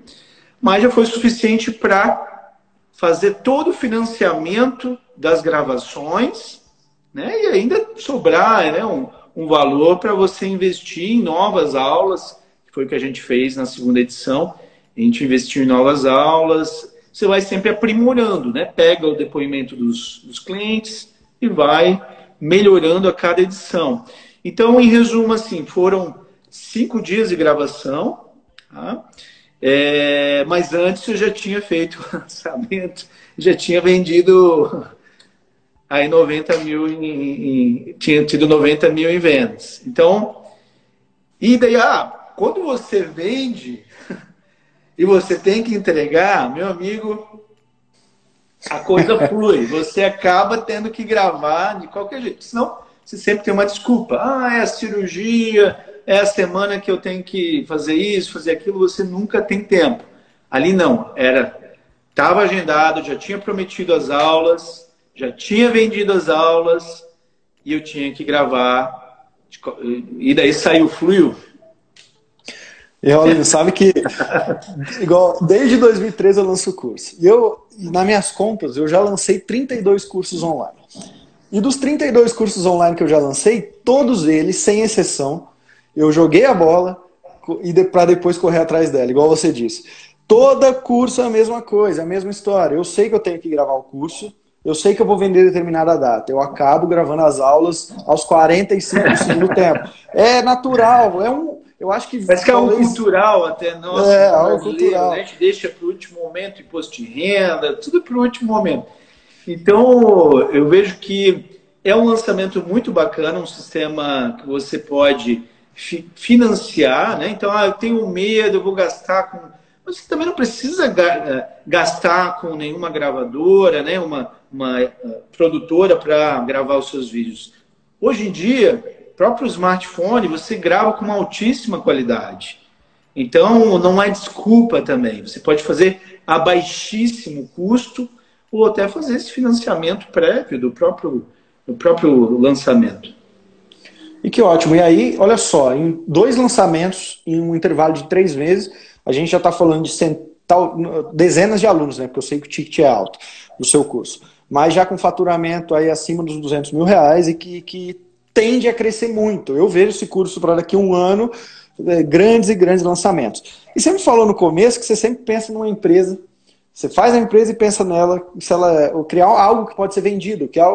mas já foi suficiente para fazer todo o financiamento das gravações, né? E ainda sobrar né, um, um valor para você investir em novas aulas, que foi o que a gente fez na segunda edição. A gente investiu em novas aulas. Você vai sempre aprimorando, né? Pega o depoimento dos, dos clientes e vai melhorando a cada edição. Então, em resumo, assim, foram cinco dias de gravação. Tá? É, mas antes eu já tinha feito o lançamento, já tinha vendido aí 90 mil em, em, tinha tido 90 mil em vendas. Então, e daí, ah, quando você vende e você tem que entregar, meu amigo, a coisa flui. Você acaba tendo que gravar de qualquer jeito. Senão, você sempre tem uma desculpa. Ah, é a cirurgia, é a semana que eu tenho que fazer isso, fazer aquilo, você nunca tem tempo. Ali não, era estava agendado, já tinha prometido as aulas, já tinha vendido as aulas e eu tinha que gravar. E daí saiu, fluiu. E olha, sabe que igual desde 2013 eu lanço curso. E eu, nas minhas contas, eu já lancei 32 cursos online. E dos 32 cursos online que eu já lancei, todos eles, sem exceção, eu joguei a bola e para depois correr atrás dela, igual você disse. Toda curso é a mesma coisa, é a mesma história. Eu sei que eu tenho que gravar o curso, eu sei que eu vou vender determinada data. Eu acabo gravando as aulas aos 45 do segundo tempo. É natural, é um. Eu acho que. Parece que é um cultural até nosso. É, algo cultural. Né? A gente deixa para o último momento imposto de renda, tudo para o último momento. Então, eu vejo que é um lançamento muito bacana, um sistema que você pode financiar, né? Então, ah, eu tenho medo, eu vou gastar com. Você também não precisa eh, gastar com nenhuma gravadora, né? Uma, uma eh, produtora para gravar os seus vídeos. Hoje em dia, próprio smartphone, você grava com uma altíssima qualidade. Então, não é desculpa também. Você pode fazer a baixíssimo custo ou até fazer esse financiamento prévio do próprio, do próprio lançamento. E que ótimo. E aí, olha só, em dois lançamentos, em um intervalo de três meses, a gente já está falando de cental, dezenas de alunos, né? Porque eu sei que o ticket é alto no seu curso. Mas já com faturamento aí acima dos 200 mil reais e que, que tende a crescer muito. Eu vejo esse curso para daqui a um ano, é, grandes e grandes lançamentos. E você me falou no começo que você sempre pensa numa empresa, você faz a empresa e pensa nela, se ela criar algo que pode ser vendido, que é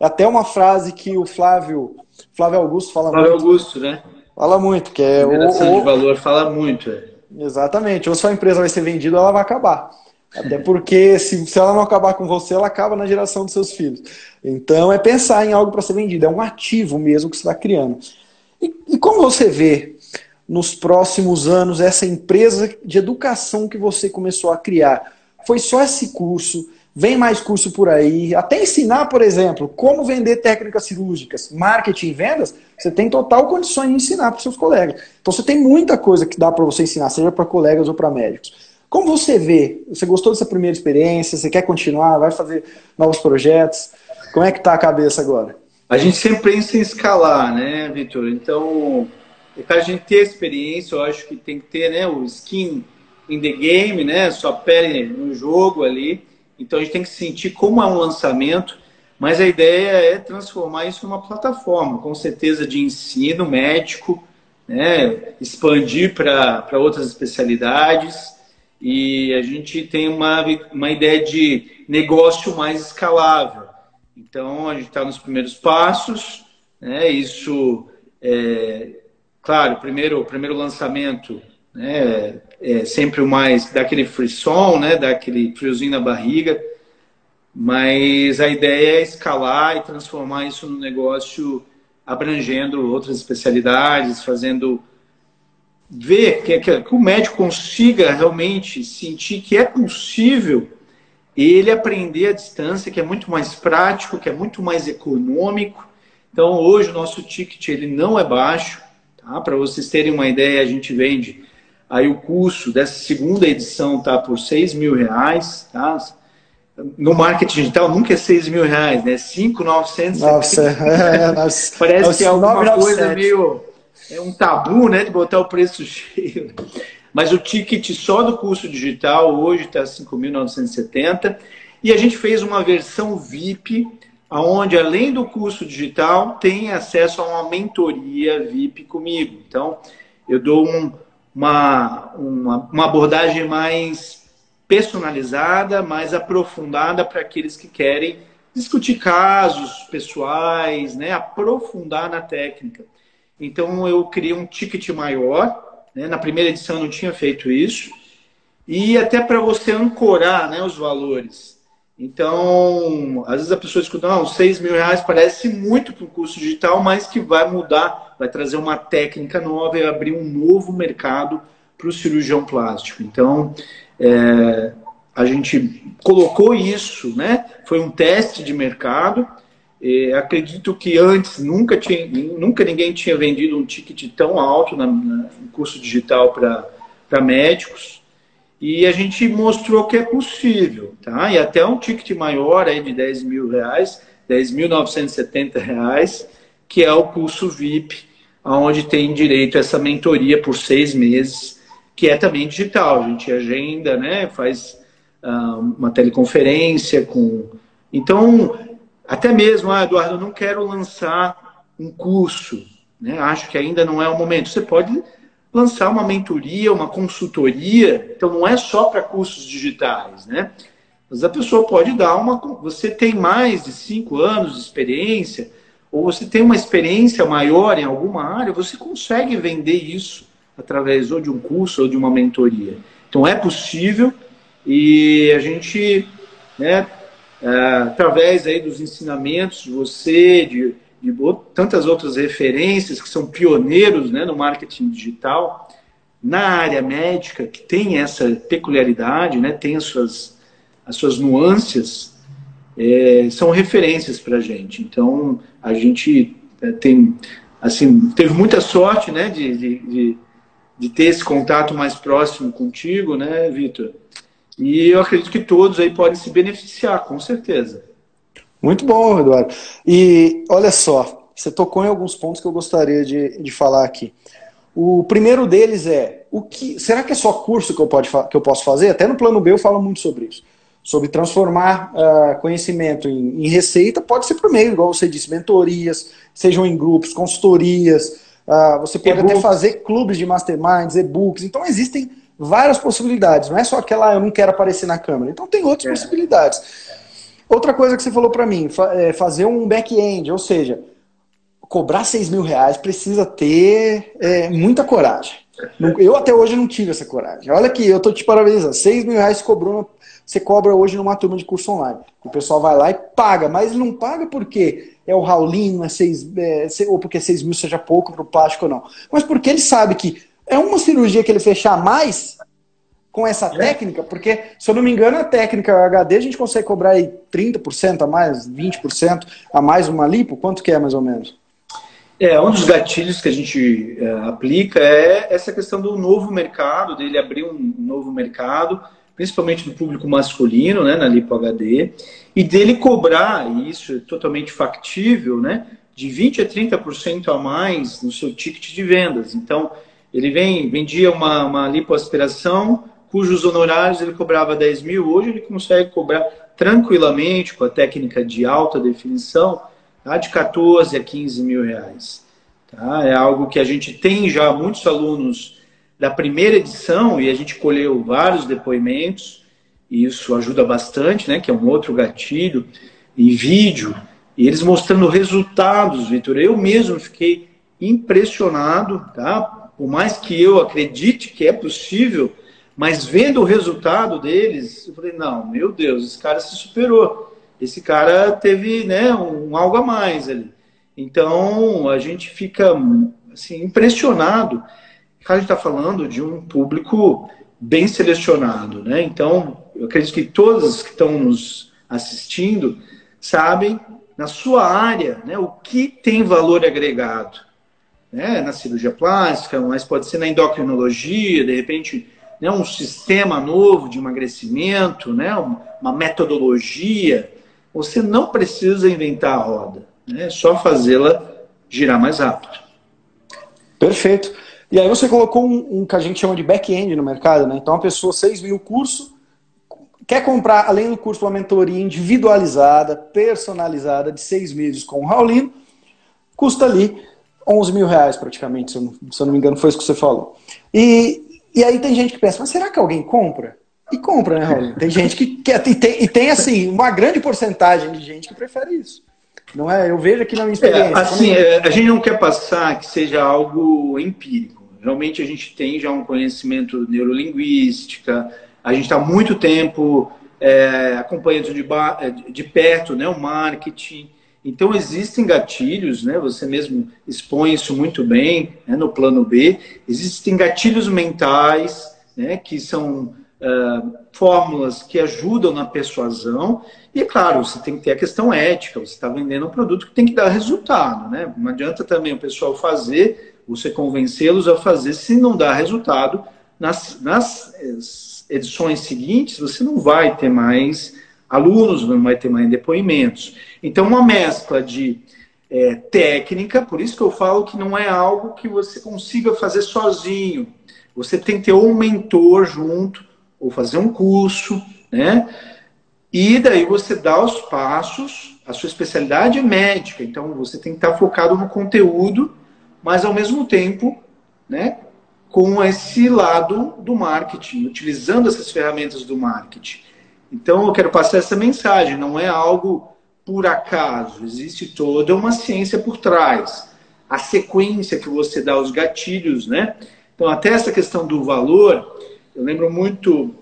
até uma frase que o Flávio Flávio Augusto fala Flávio muito. Flávio Augusto, né? Fala muito, que é o, de valor fala muito. É. Exatamente. Ou sua empresa vai ser vendida ou ela vai acabar. Até porque se, se ela não acabar com você, ela acaba na geração dos seus filhos. Então é pensar em algo para ser vendido, é um ativo mesmo que você está criando. E, e como você vê nos próximos anos essa empresa de educação que você começou a criar? Foi só esse curso? Vem mais curso por aí. Até ensinar, por exemplo, como vender técnicas cirúrgicas, marketing e vendas, você tem total condições de ensinar para seus colegas. Então você tem muita coisa que dá para você ensinar, seja para colegas ou para médicos. Como você vê? Você gostou dessa primeira experiência? Você quer continuar? Vai fazer novos projetos? Como é que está a cabeça agora? a gente sempre pensa em escalar, né, Vitor? Então, para a gente ter experiência, eu acho que tem que ter né, o skin in the game, né? Sua pele no jogo ali. Então a gente tem que sentir como é um lançamento, mas a ideia é transformar isso numa plataforma, com certeza de ensino médico, né? expandir para outras especialidades. E a gente tem uma, uma ideia de negócio mais escalável. Então a gente está nos primeiros passos, né? Isso é, claro, primeiro, o primeiro lançamento né, é sempre o mais daquele frisson, né, daquele friozinho na barriga, mas a ideia é escalar e transformar isso num negócio abrangendo outras especialidades, fazendo ver que, que, que o médico consiga realmente sentir que é possível ele aprender à distância, que é muito mais prático, que é muito mais econômico. Então, hoje o nosso ticket ele não é baixo. Tá? Para vocês terem uma ideia, a gente vende Aí o curso dessa segunda edição está por 6 mil reais, tá? No marketing digital nunca é 6 mil reais, né? 5,900. Nossa, é, Parece que é alguma 9, coisa meio... É um tabu, né? De botar o preço cheio. Mas o ticket só do curso digital hoje está 5.970. E a gente fez uma versão VIP, onde além do curso digital, tem acesso a uma mentoria VIP comigo. Então, eu dou um, uma, uma, uma abordagem mais personalizada, mais aprofundada para aqueles que querem discutir casos pessoais, né, aprofundar na técnica. Então eu criei um ticket maior, né, na primeira edição eu não tinha feito isso, e até para você ancorar né, os valores. Então, às vezes a pessoa escuta, não, 6 mil reais parece muito para o curso digital, mas que vai mudar, vai trazer uma técnica nova e abrir um novo mercado para o cirurgião plástico. Então, é, a gente colocou isso, né? Foi um teste de mercado. Acredito que antes nunca, tinha, nunca ninguém tinha vendido um ticket tão alto na, na, no curso digital para médicos. E a gente mostrou que é possível, tá? E até um ticket maior aí de 10 mil reais, 10.970 reais, que é o curso VIP, onde tem direito a essa mentoria por seis meses, que é também digital. A gente agenda, né? Faz uh, uma teleconferência com. Então, até mesmo, ah, Eduardo, eu não quero lançar um curso, né? Acho que ainda não é o momento. Você pode lançar uma mentoria, uma consultoria. Então, não é só para cursos digitais, né? Mas a pessoa pode dar uma. Você tem mais de cinco anos de experiência, ou você tem uma experiência maior em alguma área, você consegue vender isso através ou de um curso ou de uma mentoria. Então, é possível e a gente, né, através aí dos ensinamentos de você, de de tantas outras referências que são pioneiros né, no marketing digital, na área médica, que tem essa peculiaridade, né, tem as suas, as suas nuances, é, são referências para a gente. Então, a gente é, tem, assim, teve muita sorte né, de, de, de, de ter esse contato mais próximo contigo, né, Vitor? E eu acredito que todos aí podem se beneficiar, com certeza. Muito bom, Eduardo. E olha só, você tocou em alguns pontos que eu gostaria de, de falar aqui. O primeiro deles é, o que será que é só curso que eu, pode, que eu posso fazer? Até no plano B eu falo muito sobre isso. Sobre transformar uh, conhecimento em, em, receita, pode ser por meio, igual você disse, mentorias, sejam em grupos, consultorias. Uh, você pode até fazer clubes de masterminds, e-books. Então existem várias possibilidades. Não é só aquela, ah, eu não quero aparecer na câmera. Então tem outras é. possibilidades. Outra coisa que você falou para mim, é fazer um back-end, ou seja, cobrar 6 mil reais precisa ter é, muita coragem. Eu até hoje não tive essa coragem. Olha aqui, eu tô te parabenizando. 6 mil reais cobrou, você cobra hoje numa turma de curso online. O pessoal vai lá e paga, mas não paga porque é o Raulinho, é seis, é, ou porque 6 mil seja pouco para o plástico ou não. Mas porque ele sabe que é uma cirurgia que ele fechar mais, com essa é. técnica, porque, se eu não me engano, a técnica HD a gente consegue cobrar aí 30% a mais, 20% a mais uma lipo? Quanto que é, mais ou menos? É, um dos gatilhos que a gente é, aplica é essa questão do novo mercado, dele abrir um novo mercado, principalmente do público masculino, né, na Lipo HD, e dele cobrar, e isso é totalmente factível, né, de 20 a 30% a mais no seu ticket de vendas. Então, ele vem, vendia uma, uma lipoaspiração, cujos honorários ele cobrava 10 mil, hoje ele consegue cobrar tranquilamente, com a técnica de alta definição, tá? de 14 a 15 mil reais. Tá? É algo que a gente tem já muitos alunos da primeira edição e a gente colheu vários depoimentos, e isso ajuda bastante, né? que é um outro gatilho, em vídeo, e eles mostrando resultados, Vitor. Eu mesmo fiquei impressionado, tá? Por mais que eu acredite que é possível, mas vendo o resultado deles, eu falei, não, meu Deus, esse cara se superou. Esse cara teve né, um, algo a mais ali. Então, a gente fica assim, impressionado. A gente está falando de um público bem selecionado. Né? Então, eu acredito que todos que estão nos assistindo sabem, na sua área, né, o que tem valor agregado né, na cirurgia plástica, mas pode ser na endocrinologia, de repente, né, um sistema novo de emagrecimento, né, uma metodologia. Você não precisa inventar a roda, né, é só fazê-la girar mais rápido. Perfeito. E aí você colocou um, um que a gente chama de back-end no mercado, né? Então a pessoa 6 mil curso, quer comprar, além do curso, uma mentoria individualizada, personalizada, de seis meses com o Raulino, custa ali 11 mil reais praticamente, se eu, não, se eu não me engano, foi isso que você falou. E, e aí tem gente que pensa, mas será que alguém compra? E compra, né, Raul? Tem gente que quer, e tem, e tem, assim, uma grande porcentagem de gente que prefere isso. Não é? Eu vejo aqui na minha experiência. É, assim, é, a gente não quer passar que seja algo empírico. Realmente a gente tem já um conhecimento neurolinguística, a gente está muito tempo é, acompanhando de, de perto né, o marketing. Então, existem gatilhos, né? você mesmo expõe isso muito bem né, no plano B. Existem gatilhos mentais, né, que são uh, fórmulas que ajudam na persuasão. E, é claro, você tem que ter a questão ética. Você está vendendo um produto que tem que dar resultado. Né? Não adianta também o pessoal fazer, você convencê-los a fazer, se não dá resultado. Nas, nas eh, edições seguintes, você não vai ter mais alunos, vai ter mais depoimentos. Então, uma mescla de é, técnica, por isso que eu falo que não é algo que você consiga fazer sozinho. Você tem que ter um mentor junto, ou fazer um curso, né? E daí você dá os passos, a sua especialidade é médica, então você tem que estar focado no conteúdo, mas ao mesmo tempo, né, com esse lado do marketing, utilizando essas ferramentas do marketing. Então, eu quero passar essa mensagem. Não é algo por acaso. Existe toda uma ciência por trás. A sequência que você dá aos gatilhos, né? Então, até essa questão do valor, eu lembro muito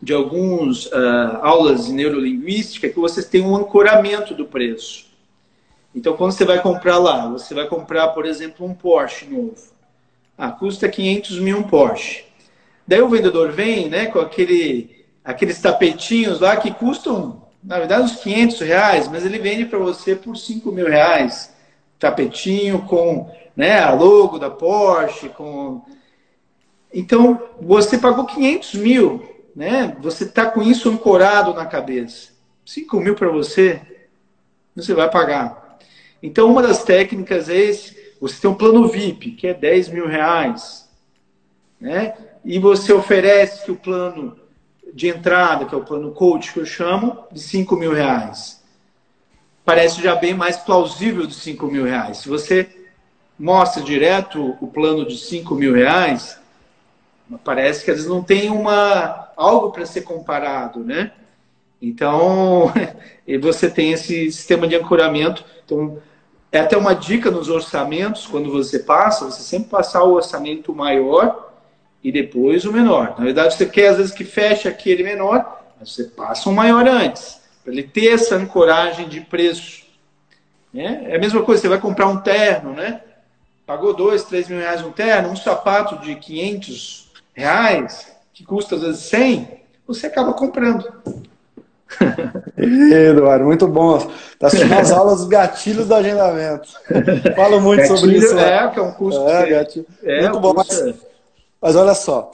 de algumas uh, aulas de neurolinguística que vocês têm um ancoramento do preço. Então, quando você vai comprar lá, você vai comprar, por exemplo, um Porsche novo. Ah, custa 500 mil um Porsche. Daí o vendedor vem, né, com aquele aqueles tapetinhos lá que custam, na verdade, uns 500 reais, mas ele vende para você por 5 mil reais. Tapetinho com né, a logo da Porsche, com. Então, você pagou 500 mil, né? Você está com isso ancorado na cabeça. 5 mil para você, você vai pagar. Então, uma das técnicas é esse. Você tem um plano VIP, que é 10 mil reais. Né? E você oferece que o plano de entrada, que é o plano coach que eu chamo, de 5 mil reais. Parece já bem mais plausível de 5 mil reais. Se você mostra direto o plano de 5 mil reais, parece que eles não tem uma, algo para ser comparado, né? Então, você tem esse sistema de ancoramento. Então, é até uma dica nos orçamentos, quando você passa, você sempre passar o orçamento maior e depois o menor. Na verdade, você quer às vezes que feche aquele menor, mas você passa um maior antes, para ele ter essa ancoragem de preço. Né? É a mesma coisa, você vai comprar um terno, né? Pagou dois, três mil reais um terno, um sapato de 500 reais, que custa às vezes 100, você acaba comprando. Eduardo, muito bom. Tá assistindo as aulas dos gatilhos do agendamento. Falo muito gatilho, sobre isso. É, que é um curso. É. É, muito bom. Mas, é. Mas olha só,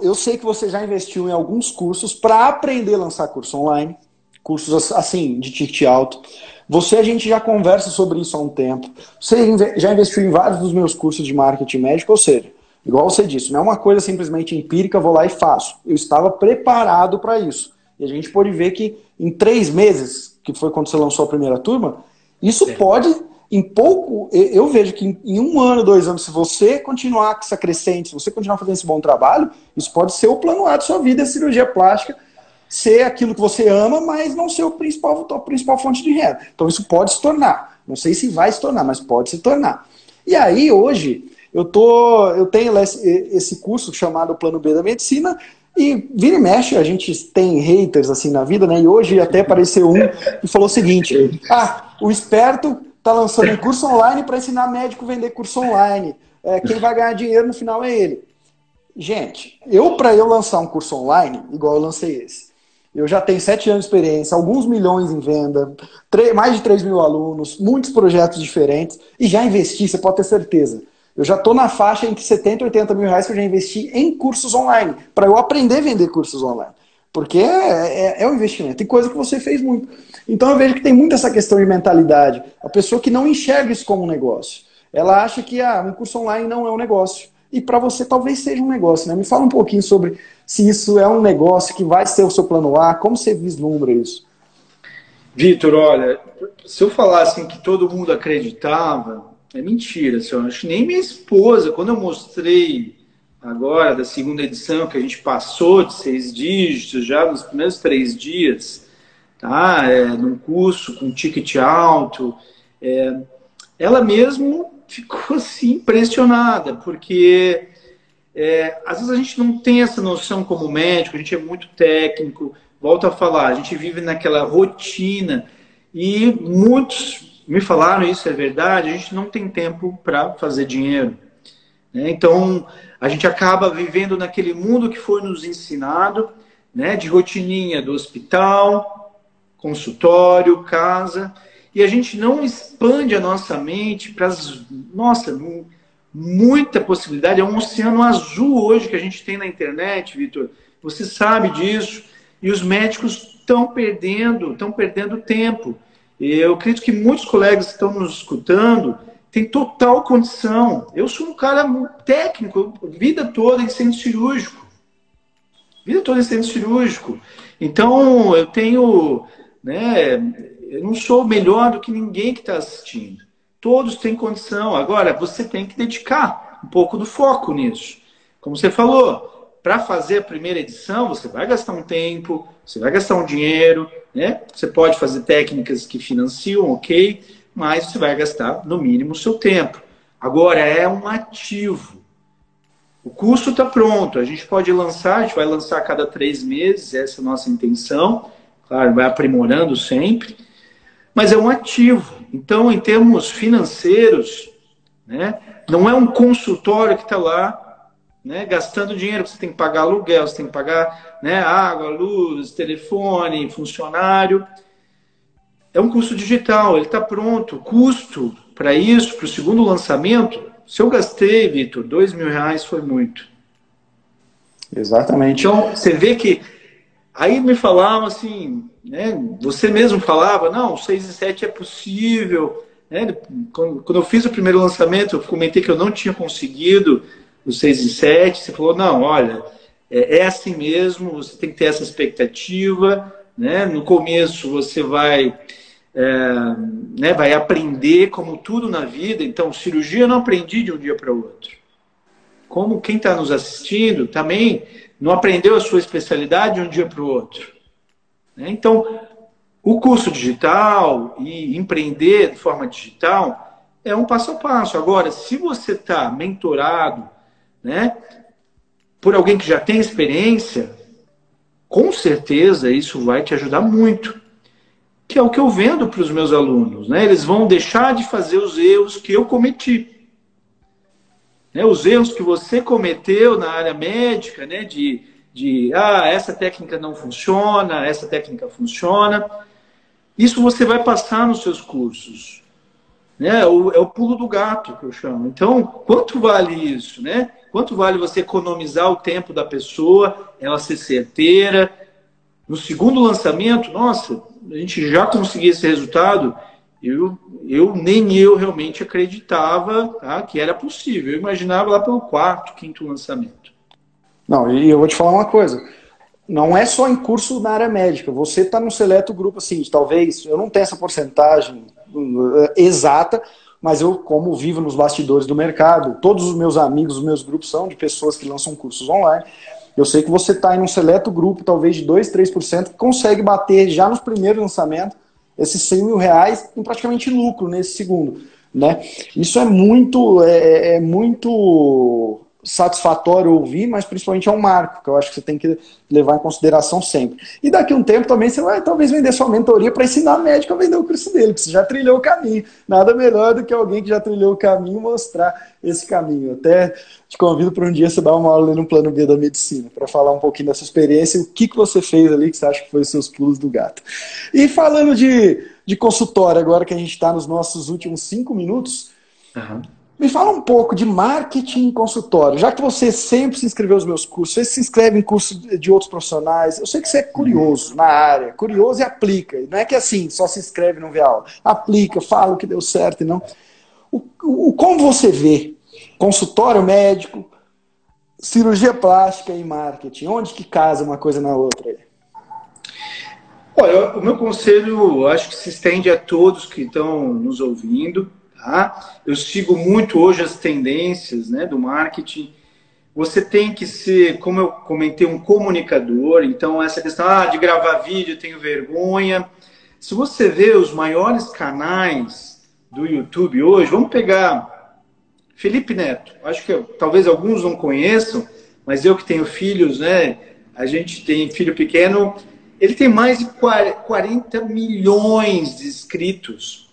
eu sei que você já investiu em alguns cursos para aprender a lançar curso online, cursos assim, de ticket alto. Você, a gente já conversa sobre isso há um tempo. Você já investiu em vários dos meus cursos de marketing médico, ou seja, igual você disse, não é uma coisa simplesmente empírica, vou lá e faço. Eu estava preparado para isso. E a gente pode ver que em três meses, que foi quando você lançou a primeira turma, isso pode, em pouco, eu vejo que em um ano, dois anos, se você continuar com essa crescente, se você continuar fazendo esse bom trabalho, isso pode ser o plano A da sua vida, a cirurgia plástica, ser aquilo que você ama, mas não ser o principal, a principal fonte de renda. Então isso pode se tornar. Não sei se vai se tornar, mas pode se tornar. E aí, hoje, eu, tô, eu tenho esse curso chamado Plano B da Medicina, e vira e mexe, a gente tem haters assim na vida, né? E hoje até apareceu um que falou o seguinte: ah, o esperto tá lançando um curso online para ensinar médico a vender curso online. É, quem vai ganhar dinheiro no final é ele. Gente, eu para eu lançar um curso online, igual eu lancei esse, eu já tenho sete anos de experiência, alguns milhões em venda, mais de 3 mil alunos, muitos projetos diferentes, e já investi, você pode ter certeza. Eu já estou na faixa entre 70 e 80 mil reais que eu já investi em cursos online, para eu aprender a vender cursos online. Porque é, é, é um investimento, tem coisa que você fez muito. Então eu vejo que tem muito essa questão de mentalidade. A pessoa que não enxerga isso como um negócio. Ela acha que ah, um curso online não é um negócio. E para você talvez seja um negócio. Né? Me fala um pouquinho sobre se isso é um negócio que vai ser o seu plano A, como você vislumbra isso? Vitor, olha, se eu falasse que todo mundo acreditava, é mentira, senhor. Acho que nem minha esposa, quando eu mostrei agora da segunda edição, que a gente passou de seis dígitos já nos primeiros três dias, tá? É, num curso com ticket alto, é, ela mesmo ficou assim impressionada, porque é, às vezes a gente não tem essa noção como médico, a gente é muito técnico, volto a falar, a gente vive naquela rotina e muitos me falaram isso é verdade, a gente não tem tempo para fazer dinheiro. Né? Então, a gente acaba vivendo naquele mundo que foi nos ensinado, né, de rotininha do hospital, consultório, casa, e a gente não expande a nossa mente para as. Nossa, muita possibilidade. É um oceano azul hoje que a gente tem na internet, Vitor. Você sabe disso. E os médicos estão perdendo, estão perdendo tempo. Eu acredito que muitos colegas que estão nos escutando têm total condição. Eu sou um cara técnico, vida toda em centro cirúrgico. Vida toda em centro cirúrgico. Então, eu tenho. Né, eu não sou melhor do que ninguém que está assistindo. Todos têm condição. Agora, você tem que dedicar um pouco do foco nisso. Como você falou, para fazer a primeira edição, você vai gastar um tempo, você vai gastar um dinheiro, né? Você pode fazer técnicas que financiam, ok, mas você vai gastar no mínimo o seu tempo. Agora é um ativo. O curso está pronto, a gente pode lançar, a gente vai lançar a cada três meses, essa é a nossa intenção. Claro, vai aprimorando sempre, mas é um ativo. Então, em termos financeiros, né, não é um consultório que está lá né, gastando dinheiro, você tem que pagar aluguel, você tem que pagar né, água, luz, telefone, funcionário. É um custo digital, ele está pronto. O custo para isso, para o segundo lançamento, se eu gastei, Vitor, dois mil reais foi muito. Exatamente. Então, você vê que. Aí me falavam assim, né, você mesmo falava, não, 6 e 7 é possível. Né? Quando eu fiz o primeiro lançamento, eu comentei que eu não tinha conseguido os 6 e 7, você falou, não, olha, é, é, assim mesmo, você tem que ter essa expectativa, né? No começo você vai, é, né, vai aprender como tudo na vida, então cirurgia eu não aprendi de um dia para o outro. Como quem está nos assistindo também não aprendeu a sua especialidade de um dia para o outro. Né? Então, o curso digital e empreender de forma digital é um passo a passo. Agora, se você está mentorado, né? Por alguém que já tem experiência, com certeza isso vai te ajudar muito. Que é o que eu vendo para os meus alunos, né? Eles vão deixar de fazer os erros que eu cometi. Né? Os erros que você cometeu na área médica, né? De, de ah, essa técnica não funciona, essa técnica funciona. Isso você vai passar nos seus cursos. Né? O, é o pulo do gato que eu chamo. Então, quanto vale isso? Né? Quanto vale você economizar o tempo da pessoa, ela ser certeira? No segundo lançamento, nossa, a gente já conseguiu esse resultado eu, eu nem eu realmente acreditava tá, que era possível. Eu imaginava lá pelo quarto, quinto lançamento. Não, e eu vou te falar uma coisa. Não é só em curso na área médica. Você está num seleto grupo assim, talvez, eu não tenho essa porcentagem uh, exata, mas eu, como vivo nos bastidores do mercado, todos os meus amigos, os meus grupos são de pessoas que lançam cursos online. Eu sei que você está em um seleto grupo, talvez de 2, 3%, que consegue bater já nos primeiros lançamentos esses 100 mil reais em praticamente lucro nesse segundo. Né? Isso é muito, é, é, é muito satisfatório ouvir, mas principalmente é um marco, que eu acho que você tem que levar em consideração sempre. E daqui a um tempo também você vai talvez vender sua mentoria para ensinar médico a vender o curso dele, porque você já trilhou o caminho. Nada melhor do que alguém que já trilhou o caminho mostrar esse caminho. Até te convido para um dia você dar uma aula no plano B da medicina, para falar um pouquinho dessa experiência e o que, que você fez ali que você acha que foi os seus pulos do gato. E falando de, de consultório, agora que a gente está nos nossos últimos cinco minutos, uhum. Me fala um pouco de marketing em consultório. Já que você sempre se inscreveu nos meus cursos, você se inscreve em cursos de outros profissionais, eu sei que você é curioso na área, curioso e aplica. Não é que assim, só se inscreve e não vê aula. Aplica, fala o que deu certo e não. O, o, como você vê consultório médico, cirurgia plástica e marketing? Onde que casa uma coisa na outra? Olha, o meu conselho acho que se estende a todos que estão nos ouvindo. Tá? Eu sigo muito hoje as tendências né, do marketing. Você tem que ser, como eu comentei, um comunicador. Então, essa questão ah, de gravar vídeo, tenho vergonha. Se você vê os maiores canais do YouTube hoje, vamos pegar Felipe Neto. Acho que talvez alguns não conheçam, mas eu que tenho filhos, né? A gente tem filho pequeno. Ele tem mais de 40 milhões de inscritos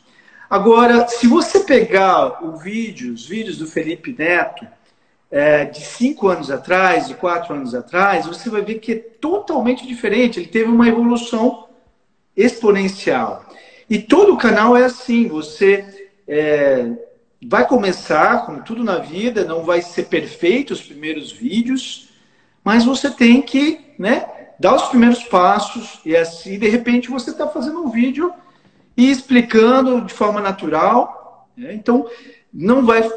Agora, se você pegar o vídeo, os vídeos do Felipe Neto, é, de cinco anos atrás, de quatro anos atrás, você vai ver que é totalmente diferente. Ele teve uma evolução exponencial. E todo o canal é assim: você é, vai começar, como tudo na vida, não vai ser perfeito os primeiros vídeos, mas você tem que né, dar os primeiros passos e assim, de repente, você está fazendo um vídeo e explicando de forma natural. Né? Então, não vai,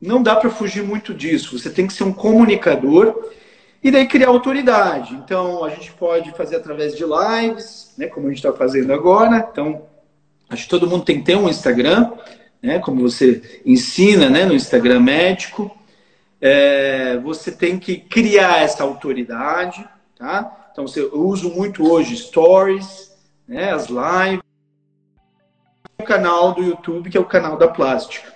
não dá para fugir muito disso. Você tem que ser um comunicador e daí criar autoridade. Então, a gente pode fazer através de lives, né, como a gente está fazendo agora. Então, acho que todo mundo tem que ter um Instagram, né, como você ensina né, no Instagram médico. É, você tem que criar essa autoridade, tá? Então, eu uso muito hoje stories, né, as lives o canal do YouTube, que é o canal da plástica.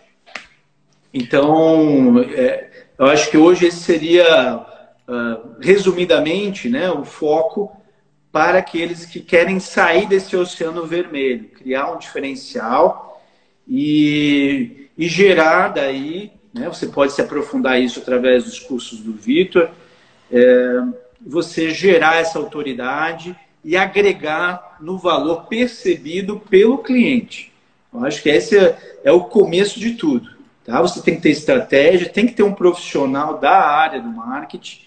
Então, é, eu acho que hoje esse seria, uh, resumidamente, né, o foco para aqueles que querem sair desse oceano vermelho, criar um diferencial e, e gerar daí, né, você pode se aprofundar isso através dos cursos do Vitor, é, você gerar essa autoridade e agregar no valor percebido pelo cliente. Eu acho que esse é, é o começo de tudo. Tá? Você tem que ter estratégia, tem que ter um profissional da área do marketing.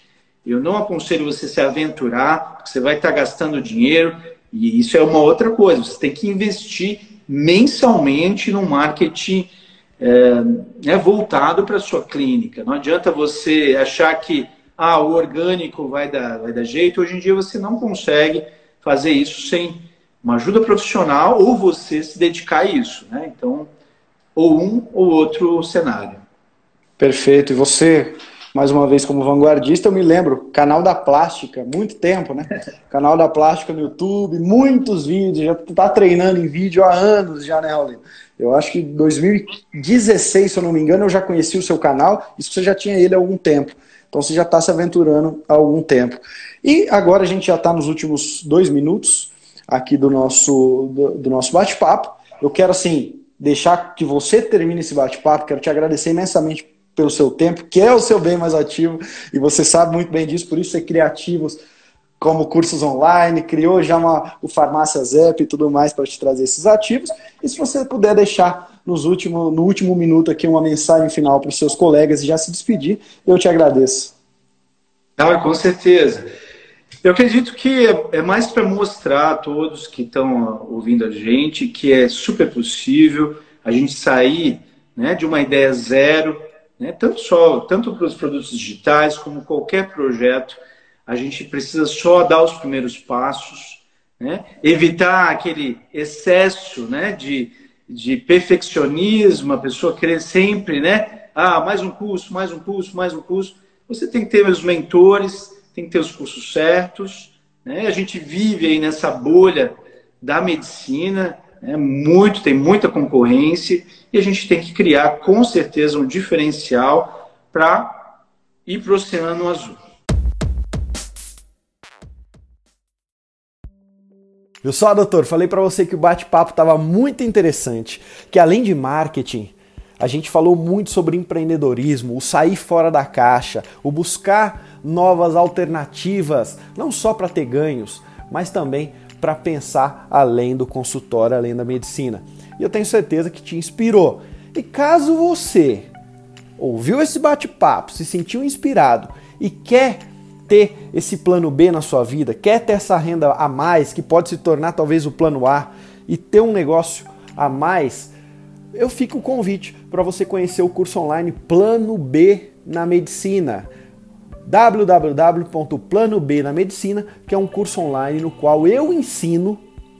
Eu não aconselho você se aventurar, você vai estar gastando dinheiro, e isso é uma outra coisa. Você tem que investir mensalmente no marketing é, né, voltado para a sua clínica. Não adianta você achar que ah, o orgânico vai dar, vai dar jeito. Hoje em dia você não consegue fazer isso sem uma ajuda profissional ou você se dedicar a isso, né? Então, ou um ou outro cenário. Perfeito. E você, mais uma vez como vanguardista, eu me lembro, canal da Plástica, muito tempo, né? canal da Plástica no YouTube, muitos vídeos, já está treinando em vídeo há anos já, né, Raul? Eu acho que em 2016, se eu não me engano, eu já conheci o seu canal, isso você já tinha ele há algum tempo. Então você já está se aventurando há algum tempo. E agora a gente já está nos últimos dois minutos aqui do nosso, do, do nosso bate-papo. Eu quero, assim, deixar que você termine esse bate-papo. Quero te agradecer imensamente pelo seu tempo, que é o seu bem mais ativo, e você sabe muito bem disso, por isso ser criativos como cursos online, criou já uma, o Farmácia Zep e tudo mais para te trazer esses ativos. E se você puder deixar nos último, no último minuto aqui uma mensagem final para os seus colegas e já se despedir, eu te agradeço. Ah, com certeza. Eu acredito que é mais para mostrar a todos que estão ouvindo a gente que é super possível a gente sair né, de uma ideia zero, né, tanto só tanto para os produtos digitais como qualquer projeto, a gente precisa só dar os primeiros passos, né, evitar aquele excesso né, de, de perfeccionismo, a pessoa querer sempre, né, ah, mais um curso, mais um curso, mais um curso. Você tem que ter os mentores, tem que ter os cursos certos. Né? A gente vive aí nessa bolha da medicina, né? muito, tem muita concorrência, e a gente tem que criar com certeza um diferencial para ir para o Oceano Azul. Viu só, doutor? Falei para você que o bate-papo estava muito interessante, que além de marketing, a gente falou muito sobre empreendedorismo, o sair fora da caixa, o buscar novas alternativas, não só para ter ganhos, mas também para pensar além do consultório, além da medicina. E eu tenho certeza que te inspirou. E caso você ouviu esse bate-papo, se sentiu inspirado e quer ter esse plano B na sua vida, quer ter essa renda a mais que pode se tornar talvez o plano A e ter um negócio a mais, eu fico o convite para você conhecer o curso online Plano B na Medicina www.plano B na Medicina, que é um curso online no qual eu ensino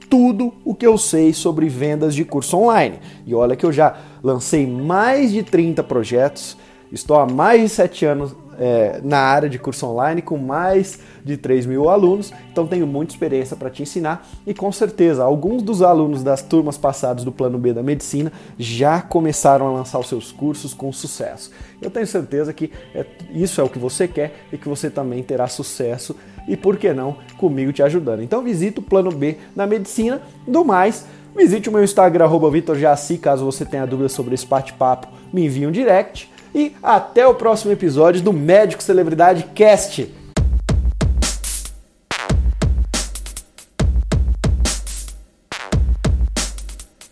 tudo o que eu sei sobre vendas de curso online. E olha que eu já lancei mais de 30 projetos, estou há mais de 7 anos é, na área de curso online com mais de 3 mil alunos, então tenho muita experiência para te ensinar e com certeza alguns dos alunos das turmas passadas do Plano B da Medicina já começaram a lançar os seus cursos com sucesso. Eu tenho certeza que é, isso é o que você quer e que você também terá sucesso e por que não comigo te ajudando. Então visita o Plano B da Medicina. Do mais, visite o meu Instagram, arroba caso você tenha dúvidas sobre esse bate-papo, me envie um direct. E até o próximo episódio do Médico Celebridade Cast.